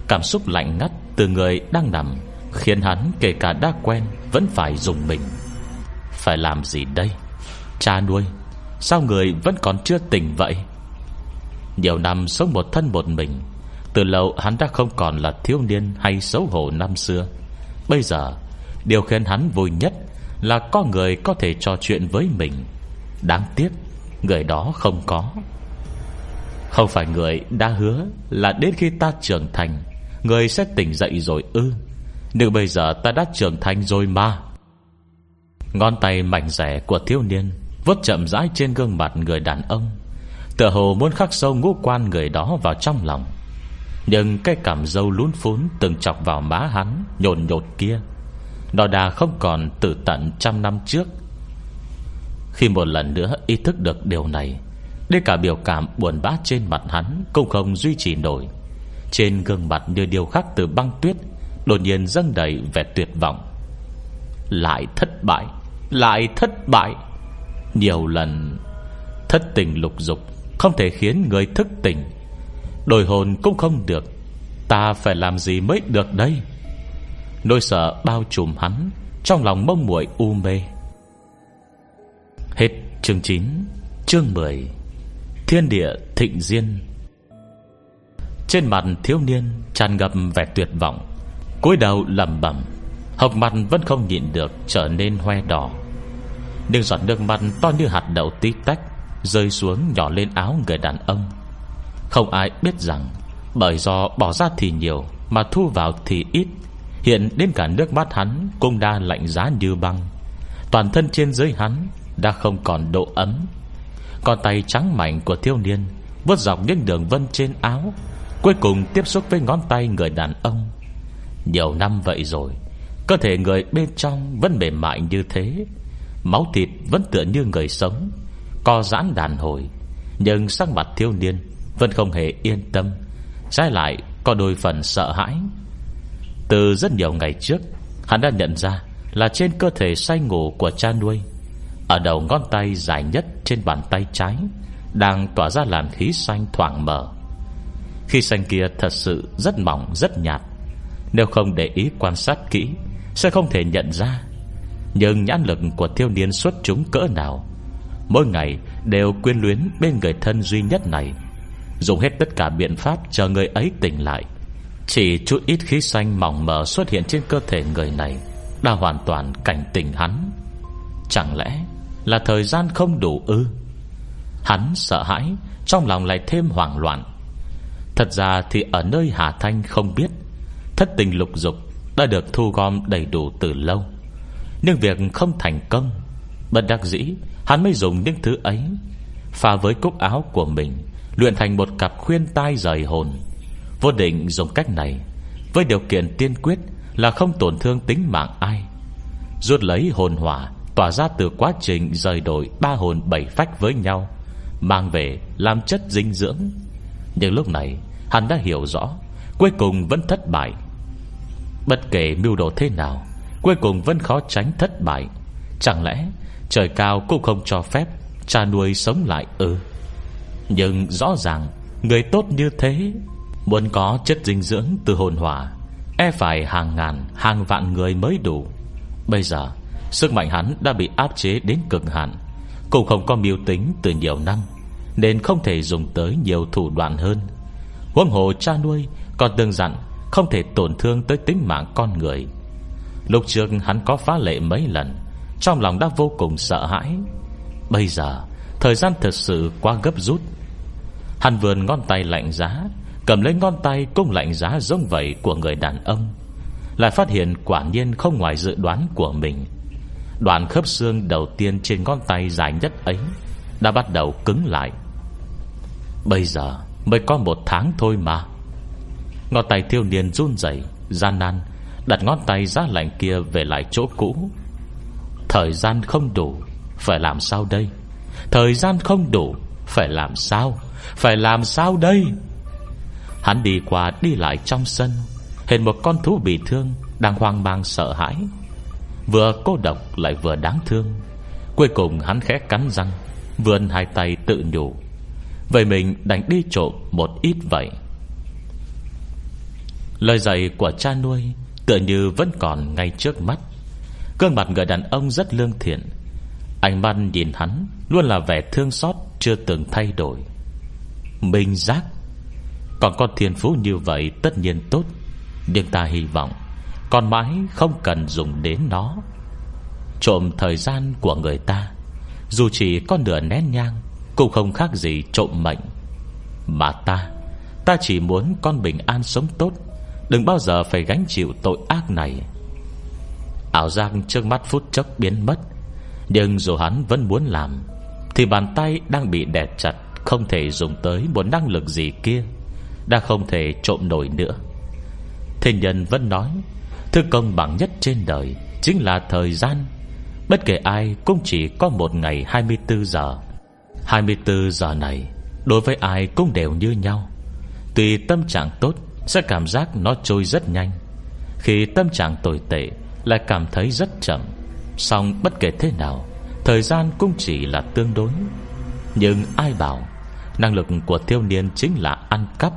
Cảm xúc lạnh ngắt từ người đang nằm Khiến hắn kể cả đã quen Vẫn phải dùng mình. Phải làm gì đây? Cha nuôi, Sao người vẫn còn chưa tỉnh vậy? Nhiều năm sống một thân một mình, Từ lâu hắn đã không còn là thiếu niên Hay xấu hổ năm xưa. Bây giờ, Điều khiến hắn vui nhất Là có người có thể trò chuyện với mình. Đáng tiếc, Người đó không có. Không phải người đã hứa Là đến khi ta trưởng thành, Người sẽ tỉnh dậy rồi ư. Nhưng bây giờ ta đã trưởng thành rồi mà. Ngón tay mảnh rẻ của thiếu niên Vốt chậm rãi trên gương mặt người đàn ông. Tựa hồ muốn khắc sâu ngũ quan người đó vào trong lòng. Nhưng cái cảm dâu lún phún Từng chọc vào má hắn, Nhồn nhột kia Nó đã không còn từ tận trăm năm trước. Khi một lần nữa ý thức được điều này, Đến cả biểu cảm buồn bã trên mặt hắn Cũng không duy trì nổi. Trên gương mặt như điều khắc từ băng tuyết, Đột nhiên dâng đầy vẻ tuyệt vọng. Lại thất bại. Lại thất bại. Nhiều lần, Thất tình lục dục Không thể khiến người thức tỉnh. Đổi hồn cũng không được, Ta phải làm gì mới được đây? Nỗi sợ bao trùm hắn, Trong lòng mông muội u mê. Hết chương 9 Chương 10 Thiên địa thịnh diên. Trên mặt thiếu niên tràn ngập vẻ tuyệt vọng, cúi đầu lẩm bẩm, Hộc mặt vẫn không nhịn được Trở nên hoe đỏ. Nhưng giọt nước mắt to như hạt đậu tí tách, Rơi xuống nhỏ lên áo người đàn ông. Không ai biết rằng, Bởi do bỏ ra thì nhiều, Mà thu vào thì ít. Hiện đến cả nước mắt hắn Cũng đã lạnh giá như băng. Toàn thân trên dưới hắn Đã không còn độ ấm. Còn tay trắng mảnh của thiếu niên Vớt dọc những đường vân trên áo, Cuối cùng tiếp xúc với ngón tay người đàn ông. Nhiều năm vậy rồi, Cơ thể người bên trong vẫn mềm mại như thế. Máu thịt vẫn tựa như người sống, Co giãn đàn hồi. Nhưng sắc mặt thiếu niên Vẫn không hề yên tâm, Trái lại có đôi phần sợ hãi. Từ rất nhiều ngày trước, Hắn đã nhận ra Là trên cơ thể say ngủ của cha nuôi, Ở đầu ngón tay dài nhất Trên bàn tay trái, Đang tỏa ra làn khí xanh thoảng mở Khi xanh kia thật sự rất mỏng, rất nhạt, Nếu không để ý quan sát kỹ, Sẽ không thể nhận ra nhưng nhãn lực của thiếu niên xuất chúng cỡ nào? Mỗi ngày đều quyên luyến bên người thân duy nhất này. Dùng hết tất cả biện pháp chờ người ấy tỉnh lại. Chỉ chút ít khí xanh mỏng mờ xuất hiện trên cơ thể người này Đã hoàn toàn cảnh tỉnh hắn. Chẳng lẽ là thời gian không đủ ư? Hắn sợ hãi, Trong lòng lại thêm hoảng loạn. Thật ra thì ở nơi Hà Thanh không biết, Thất tình lục dục Đã được thu gom đầy đủ từ lâu. Nhưng việc không thành công, Bất đắc dĩ, Hắn mới dùng những thứ ấy, Pha với cúc áo của mình, Luyện thành một cặp khuyên tai rời hồn. Vô định dùng cách này, Với điều kiện tiên quyết Là không tổn thương tính mạng ai. Rút lấy hồn hỏa, Tỏa ra từ quá trình rời đổi Ba hồn bảy phách với nhau, Mang về làm chất dinh dưỡng. Nhưng lúc này, Hắn đã hiểu rõ, Cuối cùng vẫn thất bại. Bất kể mưu đồ thế nào Cuối cùng vẫn khó tránh thất bại. Chẳng lẽ Trời cao cũng không cho phép Cha nuôi sống lại ư? Nhưng rõ ràng, Người tốt như thế Muốn có chất dinh dưỡng từ hồn hỏa E phải hàng ngàn, hàng vạn người mới đủ. Bây giờ, Sức mạnh hắn đã bị áp chế đến cực hạn, Cũng không có mưu tính từ nhiều năm, Nên không thể dùng tới nhiều thủ đoạn hơn. Huống hồ cha nuôi Còn từng dặn Không thể tổn thương tới tính mạng con người. Lúc trước hắn có phá lệ mấy lần, trong lòng đã vô cùng sợ hãi. Bây giờ, Thời gian thật sự quá gấp rút. Hắn vườn ngón tay lạnh giá, Cầm lấy ngón tay cũng lạnh giá giống vậy Của người đàn ông, Lại phát hiện quả nhiên không ngoài dự đoán của mình. Đoạn khớp xương đầu tiên Trên ngón tay dài nhất ấy Đã bắt đầu cứng lại. Bây giờ mới có một tháng thôi mà. Ngón tay thiêu niên run rẩy, Gian nan Đặt ngón tay giá lạnh kia về lại chỗ cũ. Thời gian không đủ, Phải làm sao đây? Thời gian không đủ, Phải làm sao? Phải làm sao đây? Hắn đi qua đi lại trong sân Hình một con thú bị thương Đang hoang mang sợ hãi. Vừa cô độc lại vừa đáng thương. Cuối cùng hắn khẽ cắn răng, Vươn hai tay tự nhủ. Vậy mình đánh đi trộm một ít vậy. Lời dạy của cha nuôi Tựa như vẫn còn ngay trước mắt. Gương mặt người đàn ông rất lương thiện. Ánh mắt nhìn hắn Luôn là vẻ thương xót Chưa từng thay đổi. Minh giác. Còn con thiên phú như vậy tất nhiên tốt, Nhưng ta hy vọng Con mãi không cần dùng đến nó. Trộm thời gian của người ta, Dù chỉ có nửa nén nhang, Cũng không khác gì trộm mệnh. Mà ta Ta chỉ muốn con bình an sống tốt. Đừng bao giờ phải gánh chịu tội ác này. Ảo giác trước mắt phút chốc biến mất, Nhưng dù hắn vẫn muốn làm, Thì bàn tay đang bị đè chặt, Không thể dùng tới một năng lực gì kia, Đã không thể trộm nổi nữa. Thiên nhân vẫn nói, Thứ công bằng nhất trên đời Chính là thời gian. Bất kể ai cũng chỉ có một ngày 24 giờ. 24 giờ này, Đối với ai cũng đều như nhau. Tùy tâm trạng tốt sẽ cảm giác nó trôi rất nhanh. Khi tâm trạng tồi tệ, Lại cảm thấy rất chậm. Xong bất kể thế nào, Thời gian cũng chỉ là tương đối. Nhưng ai bảo, Năng lực của thiếu niên chính là ăn cắp.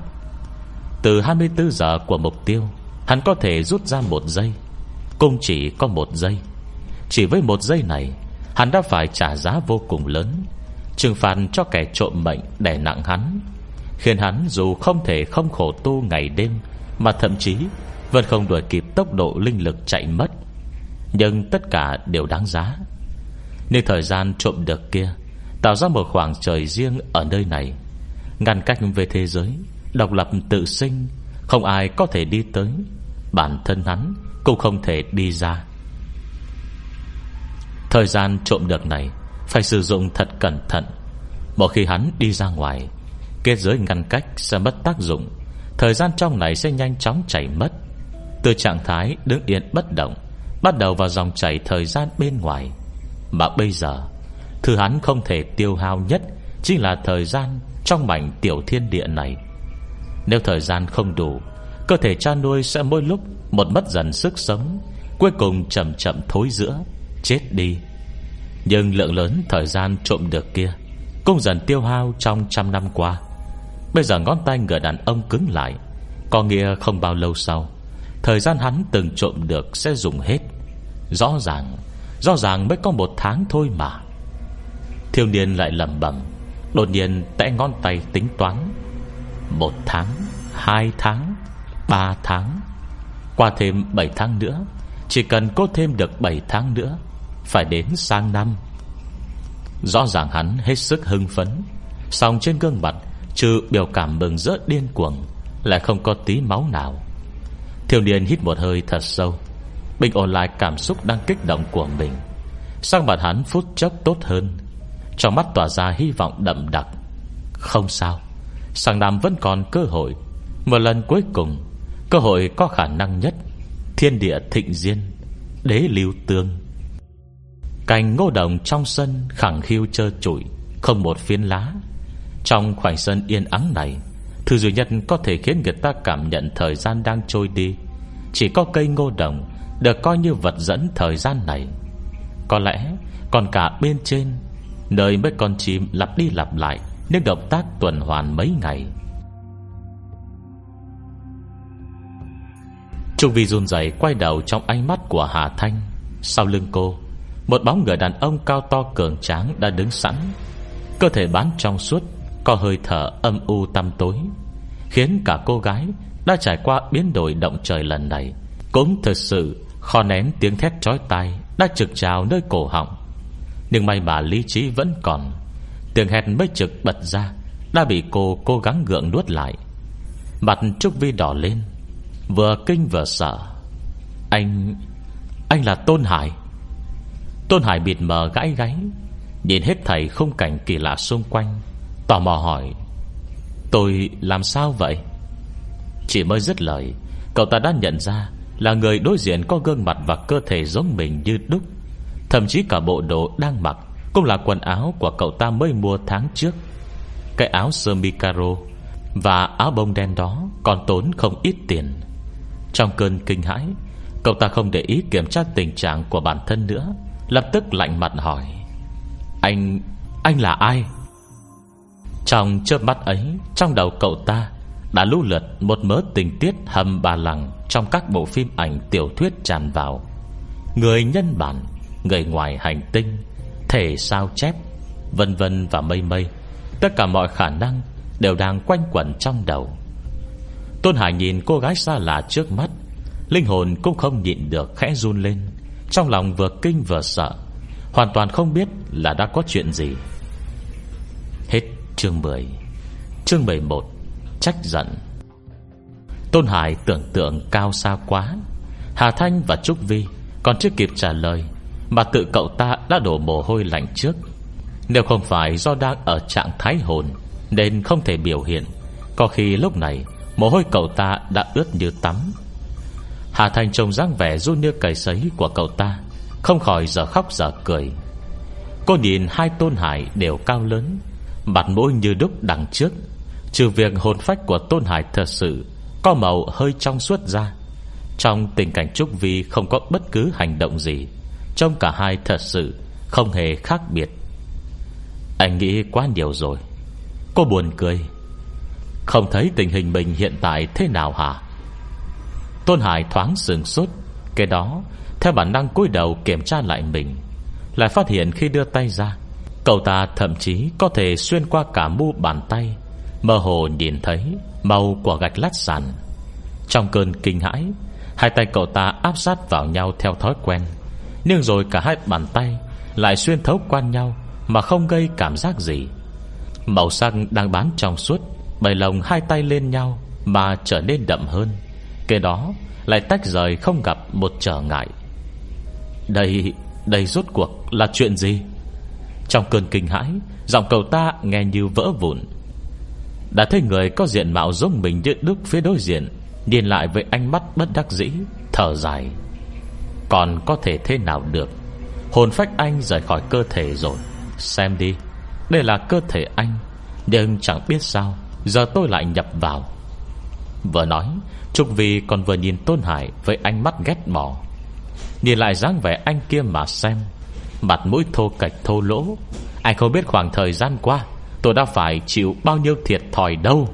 Từ 24 giờ của mục tiêu, Hắn có thể rút ra một giây. Cũng chỉ có một giây. Chỉ với một giây này, Hắn đã phải trả giá vô cùng lớn. Trừng phạt cho kẻ trộm mệnh đè nặng hắn. Khiến hắn dù không thể không khổ tu ngày đêm, Mà thậm chí Vẫn không đuổi kịp tốc độ linh lực chạy mất. Nhưng tất cả đều đáng giá. Nếu thời gian trộm được kia, Tạo ra một khoảng trời riêng ở nơi này. Ngăn cách về thế giới, Độc lập tự sinh, Không ai có thể đi tới. Bản thân hắn cũng không thể đi ra. Thời gian trộm được này, Phải sử dụng thật cẩn thận. Một khi hắn đi ra ngoài Kết giới ngăn cách sẽ mất tác dụng. Thời gian trong này sẽ nhanh chóng chảy mất. Từ trạng thái đứng yên bất động, Bắt đầu vào dòng chảy thời gian bên ngoài. Mà bây giờ, Thứ hắn không thể tiêu hao nhất Chính là thời gian Trong mảnh tiểu thiên địa này. Nếu thời gian không đủ, Cơ thể cha nuôi sẽ mỗi lúc Một mất dần sức sống, Cuối cùng chậm chậm thối giữa, Chết đi. Nhưng lượng lớn thời gian trộm được kia Cũng dần tiêu hao trong trăm năm qua. Bây giờ ngón tay người đàn ông cứng lại. Có nghĩa không bao lâu sau, Thời gian hắn từng trộm được sẽ dùng hết. Rõ ràng Rõ ràng mới có một tháng thôi mà. Thiêu niên lại lầm bẩm, Đột nhiên tẽ ngón tay tính toán. Một tháng, Hai tháng, Ba tháng. Qua thêm bảy tháng nữa, Chỉ cần có thêm được bảy tháng nữa, Phải đến sang năm. Rõ ràng hắn hết sức hưng phấn Xong trên gương mặt Trừ biểu cảm mừng rỡ điên cuồng, Lại không có tí máu nào. Thiếu niên hít một hơi thật sâu, Bình ổn lại cảm xúc đang kích động của mình. Sang mặt hắn phút chốc tốt hơn, Trong mắt tỏa ra hy vọng đậm đặc. Không sao, Sang nam vẫn còn cơ hội. Một lần cuối cùng, Cơ hội có khả năng nhất. Thiên địa thịnh diên, Đế lưu tương. Cành ngô đồng trong sân khẳng khiu trơ trụi, Không một phiến lá trong khoảnh sân yên ắng này, Thứ duy nhất có thể khiến người ta cảm nhận Thời gian đang trôi đi, Chỉ có cây ngô đồng Được coi như vật dẫn thời gian này. Có lẽ còn cả bên trên, Nơi mấy con chim lặp đi lặp lại Những động tác tuần hoàn mấy ngày. Trung Vi run rẩy quay đầu trong ánh mắt của Hà Thanh. Sau lưng cô, Một bóng người đàn ông cao to cường tráng đã đứng sẵn, Cơ thể bán trong suốt có hơi thở âm u tăm tối, Khiến cả cô gái Đã trải qua biến đổi động trời lần này. Cũng thật sự khó nén tiếng thét trói tai Đã trực trào nơi cổ họng. Nhưng may mà lý trí vẫn còn, Tiếng hét mới trực bật ra Đã bị cô cố gắng gượng nuốt lại. Mặt Trúc Vi đỏ lên, Vừa kinh vừa sợ. Anh Anh là Tôn Hải. Tôn Hải bịt mờ gãi gáy, Nhìn hết thầy không cảnh kỳ lạ xung quanh. Tò mò hỏi, Tôi làm sao vậy? Chỉ mới dứt lời, Cậu ta đã nhận ra Là người đối diện có gương mặt và cơ thể giống mình như đúc. Thậm chí cả bộ đồ đang mặc Cũng là quần áo của cậu ta mới mua tháng trước. Cái áo sơ mi caro Và áo bông đen đó Còn tốn không ít tiền. Trong cơn kinh hãi, Cậu ta không để ý kiểm tra tình trạng của bản thân nữa, Lập tức lạnh mặt hỏi, Anh... anh là ai? Trong chớp mắt ấy, Trong đầu cậu ta Đã lưu lượt một mớ tình tiết hầm bà lằng Trong các bộ phim ảnh tiểu thuyết tràn vào. Người nhân bản, Người ngoài hành tinh, Thể sao chép, Vân vân và mây mây, Tất cả mọi khả năng Đều đang quanh quẩn trong đầu. Tôn Hải nhìn cô gái xa lạ trước mắt, Linh hồn cũng không nhịn được khẽ run lên, Trong lòng vừa kinh vừa sợ, Hoàn toàn không biết là đã có chuyện gì. Hết chương 10 Chương 11 Trách giận. Tôn Hải tưởng tượng cao xa quá. Hà Thanh và Trúc Vi Còn chưa kịp trả lời, Mà tự cậu ta đã đổ mồ hôi lạnh trước. Nếu không phải do đang ở trạng thái hồn, Nên không thể biểu hiện. Có khi lúc này, Mồ hôi cậu ta đã ướt như tắm. Hà Thanh trông dáng vẻ run như cầy sấy của cậu ta, Không khỏi giờ khóc giờ cười. Cô nhìn hai tôn hải đều cao lớn. Mặt mũi như đúc đằng trước. Trừ việc hồn phách của tôn hải thật sự Có màu hơi trong suốt ra. Trong tình cảnh Trúc Vi Không có bất cứ hành động gì, Trông cả hai thật sự Không hề khác biệt. Anh nghĩ quá nhiều rồi. Cô buồn cười. Không thấy tình hình mình hiện tại thế nào hả? Tôn Hải thoáng sừng sốt. Cái đó, Theo bản năng cúi đầu kiểm tra lại mình, Lại phát hiện khi đưa tay ra. Cậu ta thậm chí có thể xuyên qua cả mu bàn tay, Mơ hồ nhìn thấy Màu của gạch lát sàn. Trong cơn kinh hãi, Hai tay cậu ta áp sát vào nhau theo thói quen, Nhưng rồi cả hai bàn tay Lại xuyên thấu qua nhau Mà không gây cảm giác gì. Màu xăng đang bán trong suốt Bày lồng hai tay lên nhau Mà trở nên đậm hơn Kế đó lại tách rời không gặp một trở ngại. Đây Đây rốt cuộc là chuyện gì? Trong cơn kinh hãi, Giọng cậu ta nghe như vỡ vụn. Đã thấy người có diện mạo giống mình như đức phía đối diện Điền lại với ánh mắt bất đắc dĩ, Thở dài. Còn có thể thế nào được? Hồn phách anh rời khỏi cơ thể rồi. Xem đi, Đây là cơ thể anh, Nhưng chẳng biết sao, Giờ tôi lại nhập vào. Vừa nói, Trúc Vi còn vừa nhìn Tôn Hải Với ánh mắt ghét bỏ. Nhìn lại dáng vẻ anh kia mà xem Mặt mũi thô cạch thô lỗ. Anh không biết khoảng thời gian qua, Tôi đã phải chịu bao nhiêu thiệt thòi đâu.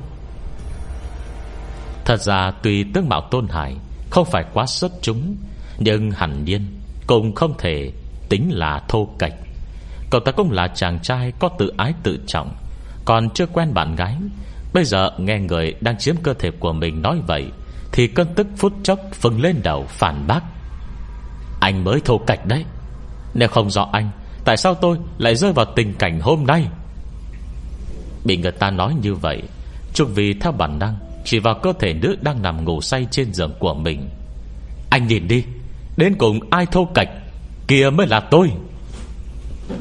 Thật ra, tuy tướng mạo Tôn Hải Không phải quá xuất chúng, Nhưng hẳn nhiên Cũng không thể tính là thô cạch Cậu ta cũng là chàng trai Có tự ái tự trọng, Còn chưa quen bạn gái. Bây giờ nghe người đang chiếm cơ thể của mình nói vậy, Thì cơn tức phút chốc Phừng lên đầu phản bác. Anh mới thô cạch đấy. Nếu không do anh, Tại sao tôi lại rơi vào tình cảnh hôm nay? Bị người ta nói như vậy, Trúc vì theo bản năng Chỉ vào cơ thể nữ đang nằm ngủ say trên giường của mình. Anh nhìn đi, Đến cùng ai thô cạch Kia mới là tôi.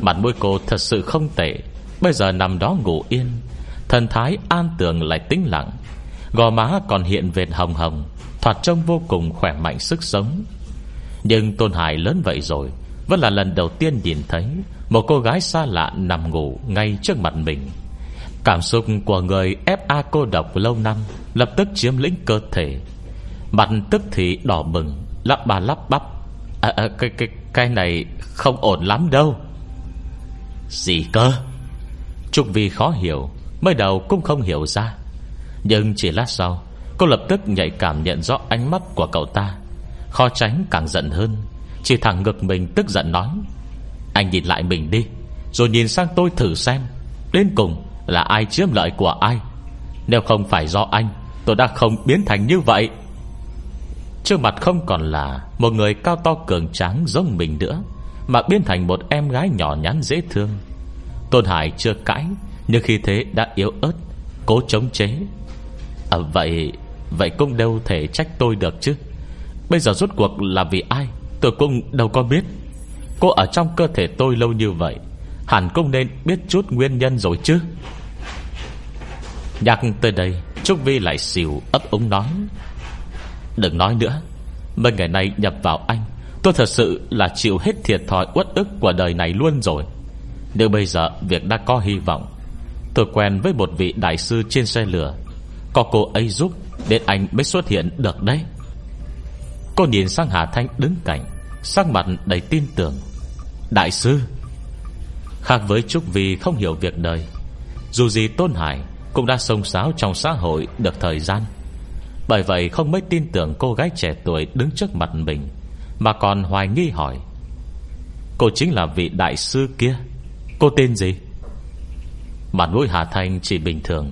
Mặt mũi cô thật sự không tệ, Bây giờ nằm đó ngủ yên, Thần thái an tường lại tĩnh lặng. Gò má còn hiện vệt hồng hồng, Thoạt trông vô cùng khỏe mạnh sức sống. Nhưng Tôn Hải lớn vậy rồi vẫn là lần đầu tiên nhìn thấy Một cô gái xa lạ nằm ngủ Ngay trước mặt mình. Cảm xúc của người FA cô độc lâu năm Lập tức chiếm lĩnh cơ thể. Mặt tức thì đỏ bừng Lắp bà lắp bắp. À, à, cái, cái, cái này không ổn lắm đâu. Gì cơ? Trúc Vi khó hiểu Mới đầu cũng không hiểu ra. Nhưng chỉ lát sau Cô lập tức nhạy cảm nhận rõ ánh mắt của cậu ta. Khó tránh càng giận hơn chỉ thẳng ngực mình tức giận nói Anh nhìn lại mình đi Rồi nhìn sang tôi thử xem Đến cùng là ai chiếm lợi của ai. Nếu không phải do anh Tôi đã không biến thành như vậy. Trước mặt không còn là Một người cao to cường tráng giống mình nữa Mà biến thành một em gái nhỏ nhắn dễ thương. Tôn Hải chưa cãi Nhưng khi thế đã yếu ớt Cố chống chế. À, Vậy Vậy cũng đâu thể trách tôi được chứ. Bây giờ rốt cuộc là vì ai? Tôi cũng đâu có biết. Cô ở trong cơ thể tôi lâu như vậy, Hẳn cũng nên biết chút nguyên nhân rồi chứ. Nhắc tới đây, Trúc Vi lại xỉu ấp úng nói. Đừng nói nữa, Mấy ngày nay nhập vào anh, Tôi thật sự là chịu hết thiệt thòi uất ức Của đời này luôn rồi. Nhưng bây giờ việc đã có hy vọng, Tôi quen với một vị đại sư trên xe lửa, Có cô ấy giúp Đến anh mới xuất hiện được đấy. Cô nhìn sang Hà Thanh đứng cạnh, Sắc mặt đầy tin tưởng. Đại sư, Khác với Trúc Vi không hiểu việc đời. Dù gì Tôn Hải Cũng đã sông sáo trong xã hội được thời gian. Bởi vậy không mấy tin tưởng cô gái trẻ tuổi đứng trước mặt mình, Mà còn hoài nghi hỏi, Cô chính là vị đại sư kia? Cô tên gì? Mặt mũi Hà Thanh chỉ bình thường,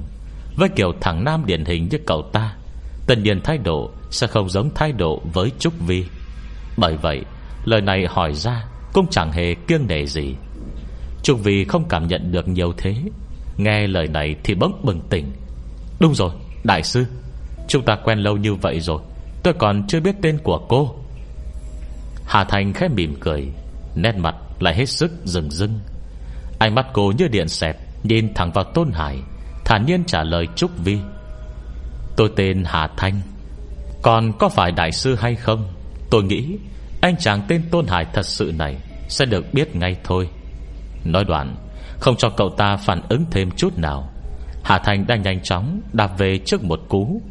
Với kiểu thằng nam điển hình như cậu ta, Tất nhiên thái độ sẽ không giống thái độ với Trúc Vi. Bởi vậy, Lời này hỏi ra Cũng chẳng hề kiêng nể gì. Trúc Vi không cảm nhận được nhiều thế. Nghe lời này thì bỗng bừng tỉnh. Đúng rồi, Đại sư, Chúng ta quen lâu như vậy rồi, Tôi còn chưa biết tên của cô. Hà Thành khẽ mỉm cười, Nét mặt lại hết sức rừng rưng. Ánh mắt cô như điện xẹt, Nhìn thẳng vào Tôn Hải, Thản nhiên trả lời Trúc Vi. Tôi tên Hà Thanh còn có phải đại sư hay không? Tôi nghĩ Anh chàng tên Tôn Hải thật sự này Sẽ được biết ngay thôi. Nói đoạn, Không cho cậu ta phản ứng thêm chút nào. Hà Thành đang nhanh chóng Đạp về trước một cú.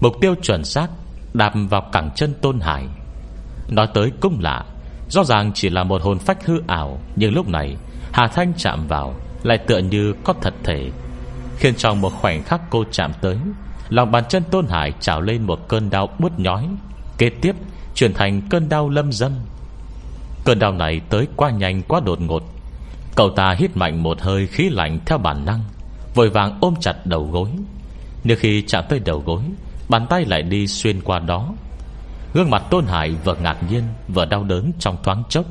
Mục tiêu chuẩn xác, Đạp vào cẳng chân Tôn Hải. Nói tới cũng lạ, Rõ ràng chỉ là một hồn phách hư ảo, Nhưng lúc này, Hà Thanh chạm vào, Lại tựa như có thật thể, Khiến trong một khoảnh khắc cô chạm tới Lòng bàn chân Tôn Hải trào lên một cơn đau bút nhói. Kế tiếp, Chuyển thành cơn đau lâm dâm. Cơn đau này tới quá nhanh, quá đột ngột. Cậu ta hít mạnh một hơi khí lạnh theo bản năng, Vội vàng ôm chặt đầu gối. Nếu khi chạm tới đầu gối, Bàn tay lại đi xuyên qua đó. Gương mặt Tôn Hải vừa ngạc nhiên, Vừa đau đớn trong thoáng chốc.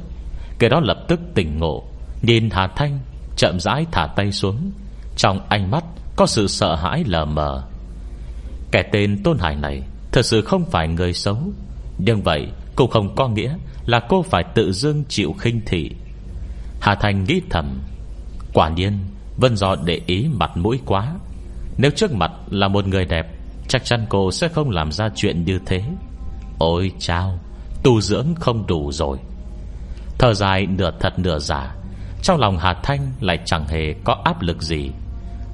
Kể đó lập tức tỉnh ngộ, Nhìn Hà Thanh chậm rãi thả tay xuống. Trong ánh mắt Có sự sợ hãi lờ mờ. Kẻ tên Tôn Hải này Thật sự không phải người xấu. Nhưng vậy cũng không có nghĩa Là cô phải tự dưng chịu khinh thị. Hà Thành nghĩ thầm, Quả nhiên Vân do để ý mặt mũi quá. Nếu trước mặt là một người đẹp, Chắc chắn cô sẽ không làm ra chuyện như thế. Ôi chao, Tu dưỡng không đủ rồi. Thở dài nửa thật nửa giả, Trong lòng Hà Thanh lại chẳng hề có áp lực gì.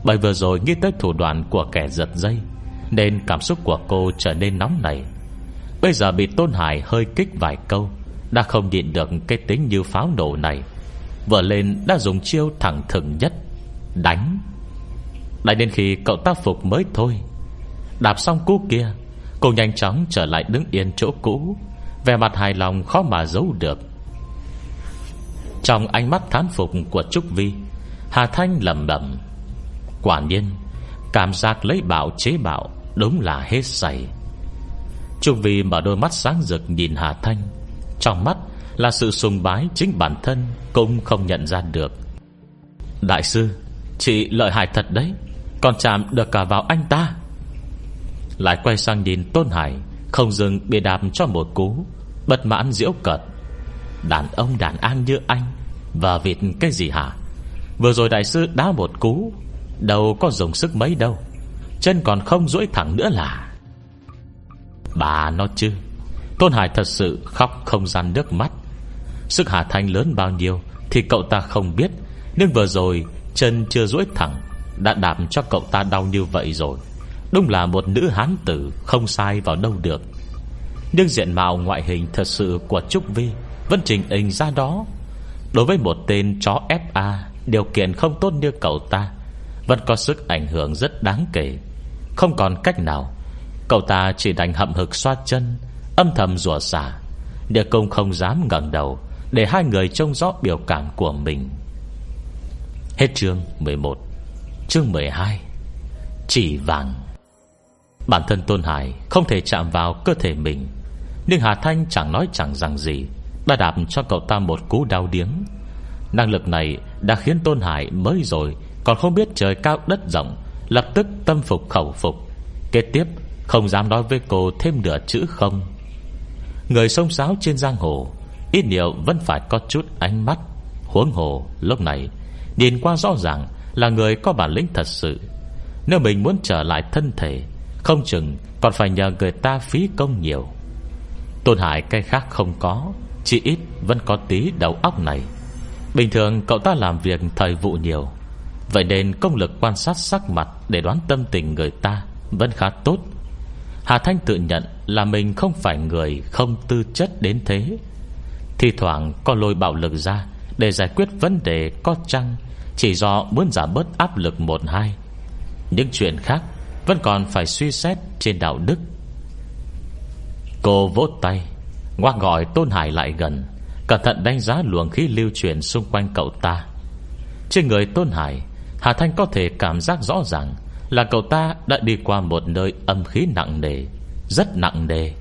Bởi vừa rồi nghĩ tới thủ đoạn của kẻ giật dây nên cảm xúc của cô trở nên nóng nảy. Bây giờ bị Tôn Hải hơi kích vài câu, Đã không nhịn được cái tính như pháo nổ này. Vừa lên đã dùng chiêu thẳng thừng nhất, Đánh. Đánh đến khi cậu ta phục mới thôi. Đạp xong cú kia, Cô nhanh chóng trở lại đứng yên chỗ cũ Về mặt hài lòng khó mà giấu được. Trong ánh mắt thán phục của Trúc Vi, Hà Thanh lầm bẩm, Quả nhiên, Cảm giác lấy bảo chế bảo Đúng là hết say. Trúc Vi mở đôi mắt sáng rực nhìn Hà Thanh. Trong mắt là sự sùng bái Chính bản thân cũng không nhận ra được. Đại sư, Chị lợi hại thật đấy. Còn chạm được cả vào anh ta. Lại quay sang nhìn Tôn Hải, Không dừng bị đạp cho một cú, Bất mãn diễu cợt. Đàn ông đàn an như anh Và vịt cái gì hả? Vừa rồi đại sư đá một cú, Đâu có dùng sức mấy đâu. Chân còn không duỗi thẳng nữa là? Bà nói chứ, Tôn Hải thật sự khóc không gian nước mắt. Sức hà thanh lớn bao nhiêu Thì cậu ta không biết, Nhưng vừa rồi chân chưa duỗi thẳng Đã đạp cho cậu ta đau như vậy rồi. Đúng là một nữ hán tử Không sai vào đâu được. Nhưng diện mạo ngoại hình thật sự của Trúc Vi Vẫn trình hình ra đó. Đối với một tên chó FA Điều kiện không tốt như cậu ta Vẫn có sức ảnh hưởng rất đáng kể. Không còn cách nào. Cậu ta chỉ đành hậm hực xoa chân, Âm thầm rủa xả Địa công không dám ngẩng đầu, Để hai người trông rõ biểu cảm của mình. Hết chương 11 Chương 12 Chỉ vàng. Bản thân Tôn Hải không thể chạm vào cơ thể mình, Nhưng Hà Thanh chẳng nói chẳng rằng gì, Đã đạp cho cậu ta một cú đau điếng. Năng lực này đã khiến Tôn Hải mới rồi Còn không biết trời cao đất rộng Lập tức tâm phục khẩu phục. Kế tiếp, không dám nói với cô thêm nửa chữ không. Người sông sáo trên giang hồ, Ít nhiều vẫn phải có chút ánh mắt, Huống hồ lúc này, Nhìn qua rõ ràng là người có bản lĩnh thật sự. Nếu mình muốn trở lại thân thể, không chừng còn phải nhờ người ta phí công nhiều. Tôn Hải cái khác không có, Chỉ ít vẫn có tí đầu óc này. Bình thường cậu ta làm việc thời vụ nhiều Vậy nên công lực quan sát sắc mặt Để đoán tâm tình người ta Vẫn khá tốt. Hà Thanh tự nhận là mình không phải người Không tư chất đến thế. Thì thoảng có lôi bạo lực ra Để giải quyết vấn đề có chăng, Chỉ do muốn giảm bớt áp lực một hai. Những chuyện khác vẫn còn phải suy xét trên đạo đức. Cô vỗ tay, Ngoác gọi Tôn Hải lại gần, Cẩn thận đánh giá luồng khí lưu truyền xung quanh cậu ta. Trên người Tôn Hải Hà Thanh có thể cảm giác rõ ràng Là cậu ta đã đi qua một nơi âm khí nặng nề Rất nặng nề.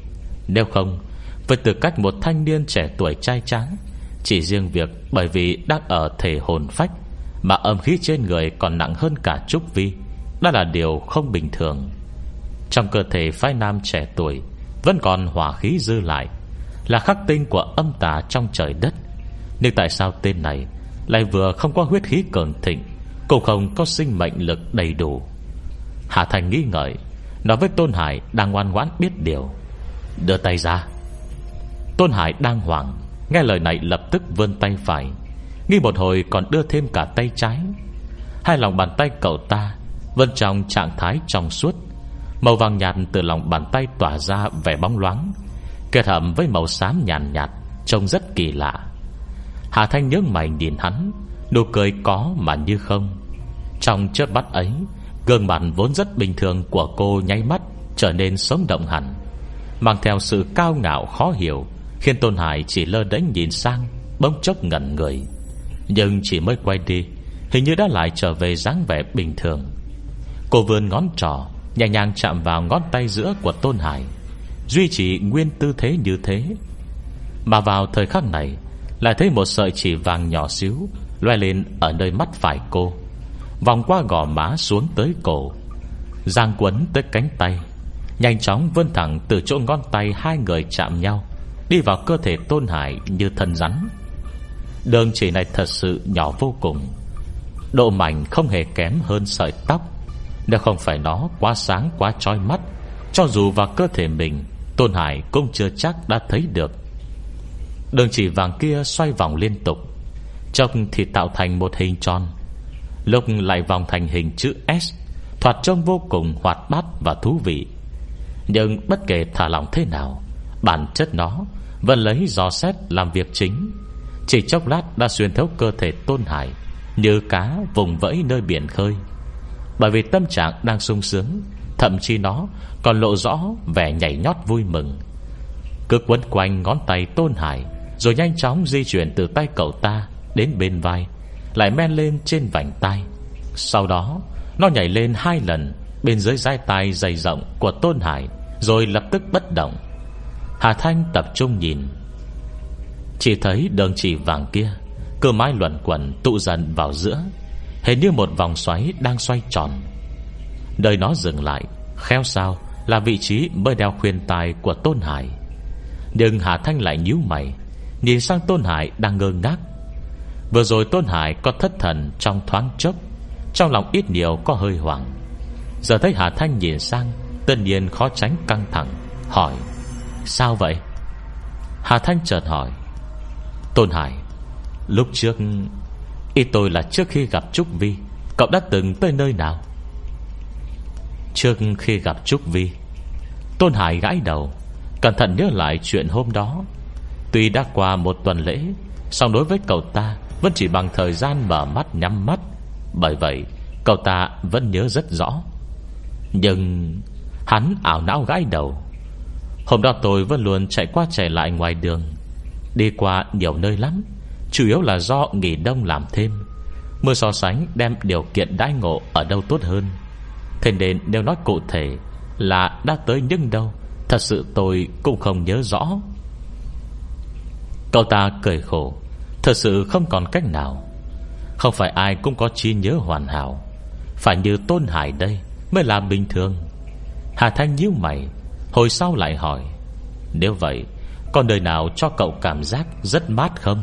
Nếu không Với tư cách một thanh niên trẻ tuổi trai tráng, Chỉ riêng việc Bởi vì đang ở thể hồn phách Mà âm khí trên người còn nặng hơn cả Trúc Vi Đó là điều không bình thường. Trong cơ thể phái nam trẻ tuổi Vẫn còn hỏa khí dư lại Là khắc tinh của âm tà trong trời đất. Nhưng tại sao tên này Lại vừa không có huyết khí cường thịnh? Cũng không có sinh mệnh lực đầy đủ. Hà Thành nghi ngợi Nói với Tôn Hải đang ngoan ngoãn biết điều. Đưa tay ra. Tôn Hải đang hoảng Nghe lời này lập tức vươn tay phải Nghi một hồi còn đưa thêm cả tay trái. Hai lòng bàn tay cậu ta Vẫn trong trạng thái trong suốt Màu vàng nhạt từ lòng bàn tay tỏa ra vẻ bóng loáng Kết hợp với màu xám nhàn nhạt, nhạt Trông rất kỳ lạ. Hà Thanh nhớ mày nhìn hắn Nụ cười có mà như không. Trong chớp mắt ấy, Gương mặt vốn rất bình thường của cô nháy mắt Trở nên sống động hẳn, Mang theo sự cao ngạo khó hiểu, Khiến Tôn Hải chỉ lơ đánh nhìn sang, Bỗng chốc ngẩn người. Nhưng chỉ mới quay đi, Hình như đã lại trở về dáng vẻ bình thường. Cô vươn ngón trỏ, Nhẹ nhàng chạm vào ngón tay giữa của Tôn Hải, Duy trì nguyên tư thế như thế. Mà vào thời khắc này, Lại thấy một sợi chỉ vàng nhỏ xíu Loe lên ở nơi mắt phải cô. Vòng qua gò má xuống tới cổ. Giang quấn tới cánh tay. Nhanh chóng vươn thẳng từ chỗ ngón tay Hai người chạm nhau, Đi vào cơ thể tôn hải như thân rắn. Đường chỉ này thật sự nhỏ vô cùng. Độ mảnh không hề kém hơn sợi tóc. Nếu không phải nó quá sáng, quá trói mắt, Cho dù vào cơ thể mình, Tôn Hải cũng chưa chắc đã thấy được. Đường chỉ vàng kia xoay vòng liên tục Trông thì tạo thành một hình tròn Lúc lại vòng thành hình chữ S, Thoạt trông vô cùng hoạt bát và thú vị. Nhưng bất kể thả lỏng thế nào, Bản chất nó Vẫn lấy dò xét làm việc chính. Chỉ chốc lát đã xuyên thấu cơ thể tôn hải Như cá vùng vẫy nơi biển khơi. Bởi vì tâm trạng đang sung sướng, Thậm chí nó còn lộ rõ Vẻ nhảy nhót vui mừng. Cứ quấn quanh ngón tay tôn hải, Rồi nhanh chóng di chuyển từ tay cậu ta Đến bên vai lại men lên trên vành tay Sau đó, Nó nhảy lên hai lần, Bên dưới dai tai dày rộng của Tôn Hải, Rồi lập tức bất động. Hà Thanh tập trung nhìn. Chỉ thấy đường chỉ vàng kia, Cơ mái luẩn quẩn tụ dần vào giữa, Hình như một vòng xoáy đang xoay tròn. Đời nó dừng lại, Khéo sao là vị trí mới đeo khuyên tài của Tôn Hải. Nhưng Hà Thanh lại nhíu mày, Nhìn sang Tôn Hải đang ngơ ngác. Vừa rồi Tôn Hải có thất thần trong thoáng chốc. Trong lòng ít nhiều có hơi hoảng. Giờ thấy Hà Thanh nhìn sang, Tất nhiên khó tránh căng thẳng, Hỏi, Sao vậy? Hà Thanh chợt hỏi, Tôn Hải, Lúc trước, Ý tôi là trước khi gặp Trúc Vi, Cậu đã từng tới nơi nào? Trước khi gặp Trúc Vi? Tôn Hải gãi đầu, Cẩn thận nhớ lại chuyện hôm đó. Tuy đã qua một tuần lễ, song đối với cậu ta vẫn chỉ bằng thời gian mở mắt, nhắm mắt. Bởi vậy, Cậu ta vẫn nhớ rất rõ. Nhưng Hắn ảo não gãi đầu. Hôm đó tôi vẫn luôn chạy qua chạy lại ngoài đường. Đi qua nhiều nơi lắm. Chủ yếu là do nghỉ đông làm thêm. Mưa so sánh đem điều kiện đãi ngộ Ở đâu tốt hơn. Thế nên nếu nói cụ thể Là đã tới những đâu, Thật sự tôi cũng không nhớ rõ. Cậu ta cười khổ. Thật sự không còn cách nào. Không phải ai cũng có trí nhớ hoàn hảo. Phải như Tôn Hải đây Mới là bình thường. Hà Thanh nhíu mày, Hồi sau lại hỏi, Nếu vậy, con đời nào cho cậu cảm giác rất mát không?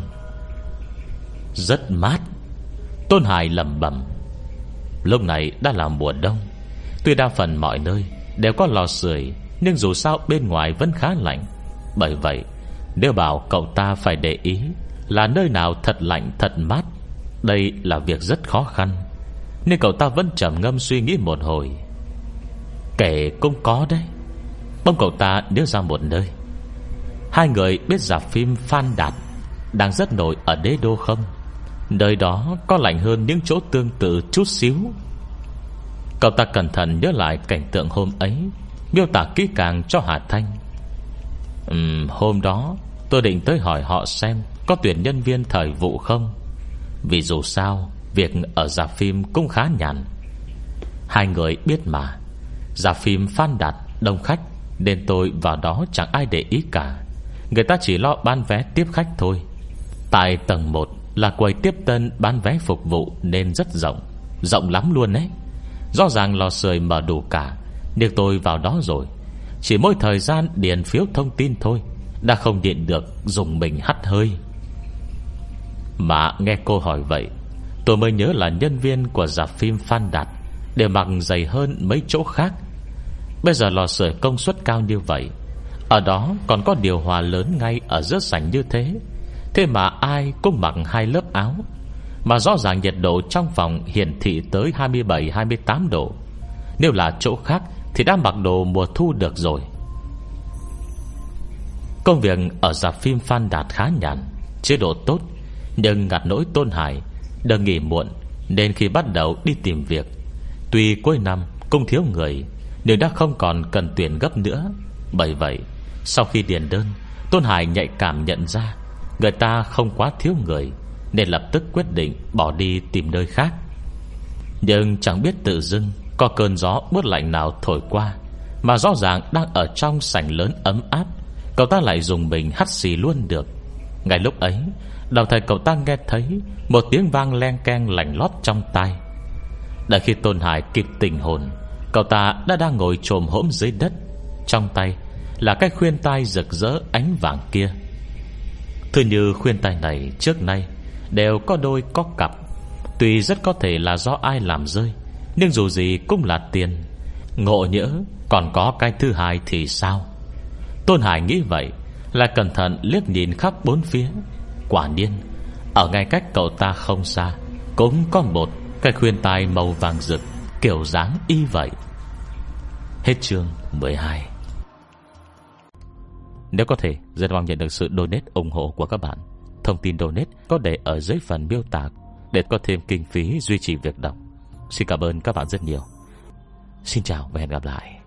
Rất mát? Tôn Hải lầm bẩm, Lúc này đã là mùa đông. Tuy đa phần mọi nơi Đều có lò sưởi, Nhưng dù sao bên ngoài vẫn khá lạnh. Bởi vậy, Nếu bảo cậu ta phải để ý là nơi nào thật lạnh thật mát? Đây là việc rất khó khăn. Nên cậu ta vẫn trầm ngâm suy nghĩ một hồi. Kể cũng có đấy. Bông cậu ta đưa ra một nơi. Hai người biết giả phim Phan Đạt Đang rất nổi ở đế đô không? Nơi đó có lạnh hơn những chỗ tương tự chút xíu. Cậu ta cẩn thận nhớ lại cảnh tượng hôm ấy Miêu tả kỹ càng cho Hà Thanh. Uhm, Hôm đó tôi định tới hỏi họ xem có tuyển nhân viên thời vụ không? Vì dù sao, Việc ở dạp phim cũng khá nhàn. Hai người biết mà. Dạp phim Phan Đạt đông khách, Nên tôi vào đó chẳng ai để ý cả. Người ta chỉ lo bán vé tiếp khách thôi. Tại tầng 1 Là quầy tiếp tân bán vé phục vụ Nên rất rộng. Rộng lắm luôn đấy Rõ ràng lò sưởi mở đủ cả, Nhưng tôi vào đó rồi. Chỉ mỗi thời gian điền phiếu thông tin thôi, Đã không điện được Dùng mình hắt hơi. Mà nghe cô hỏi vậy, Tôi mới nhớ là nhân viên của dạp phim Phan Đạt Đều mặc dày hơn mấy chỗ khác. Bây giờ lò sưởi công suất cao như vậy, Ở đó còn có điều hòa lớn ngay Ở giữa sảnh như thế. Thế mà ai cũng mặc hai lớp áo, Mà rõ ràng nhiệt độ trong phòng Hiển thị tới 27-28 độ. Nếu là chỗ khác Thì đã mặc đồ mùa thu được rồi. Công việc ở dạp phim Phan Đạt khá nhàn, Chế độ tốt nhưng ngặt nỗi tôn hải Đừng nghỉ muộn Nên khi bắt đầu đi tìm việc. Tuy cuối năm cũng thiếu người, Nhưng đã không còn cần tuyển gấp nữa. Bởi vậy, Sau khi điền đơn, Tôn Hải nhạy cảm nhận ra Người ta không quá thiếu người, Nên lập tức quyết định bỏ đi tìm nơi khác. Nhưng chẳng biết tự dưng Có cơn gió bớt lạnh nào thổi qua, Mà rõ ràng đang ở trong sảnh lớn ấm áp, Cậu ta lại dùng mình hắt xì luôn được. Ngay lúc ấy Đồng thời cậu ta nghe thấy, Một tiếng vang len keng lạnh lót trong tai. Đã khi Tôn Hải kịp tình hồn, Cậu ta đã đang ngồi trồm hỗm dưới đất. Trong tay Là cái khuyên tai rực rỡ ánh vàng kia. Thứ như khuyên tai này trước nay Đều có đôi có cặp. Tuy rất có thể là do ai làm rơi, Nhưng dù gì cũng là tiền. Ngộ nhỡ, Còn có cái thứ hai thì sao? Tôn Hải nghĩ vậy Là cẩn thận liếc nhìn khắp bốn phía. Quả nhiên, Ở ngay cách cậu ta không xa, Cũng có một cái khuyên tai màu vàng rực, Kiểu dáng y vậy. Hết chương 12 Nếu có thể Rất mong nhận được sự donate ủng hộ của các bạn. Thông tin donate có để ở dưới phần miêu tả Để có thêm kinh phí duy trì việc đọc. Xin cảm ơn các bạn rất nhiều. Xin chào và hẹn gặp lại.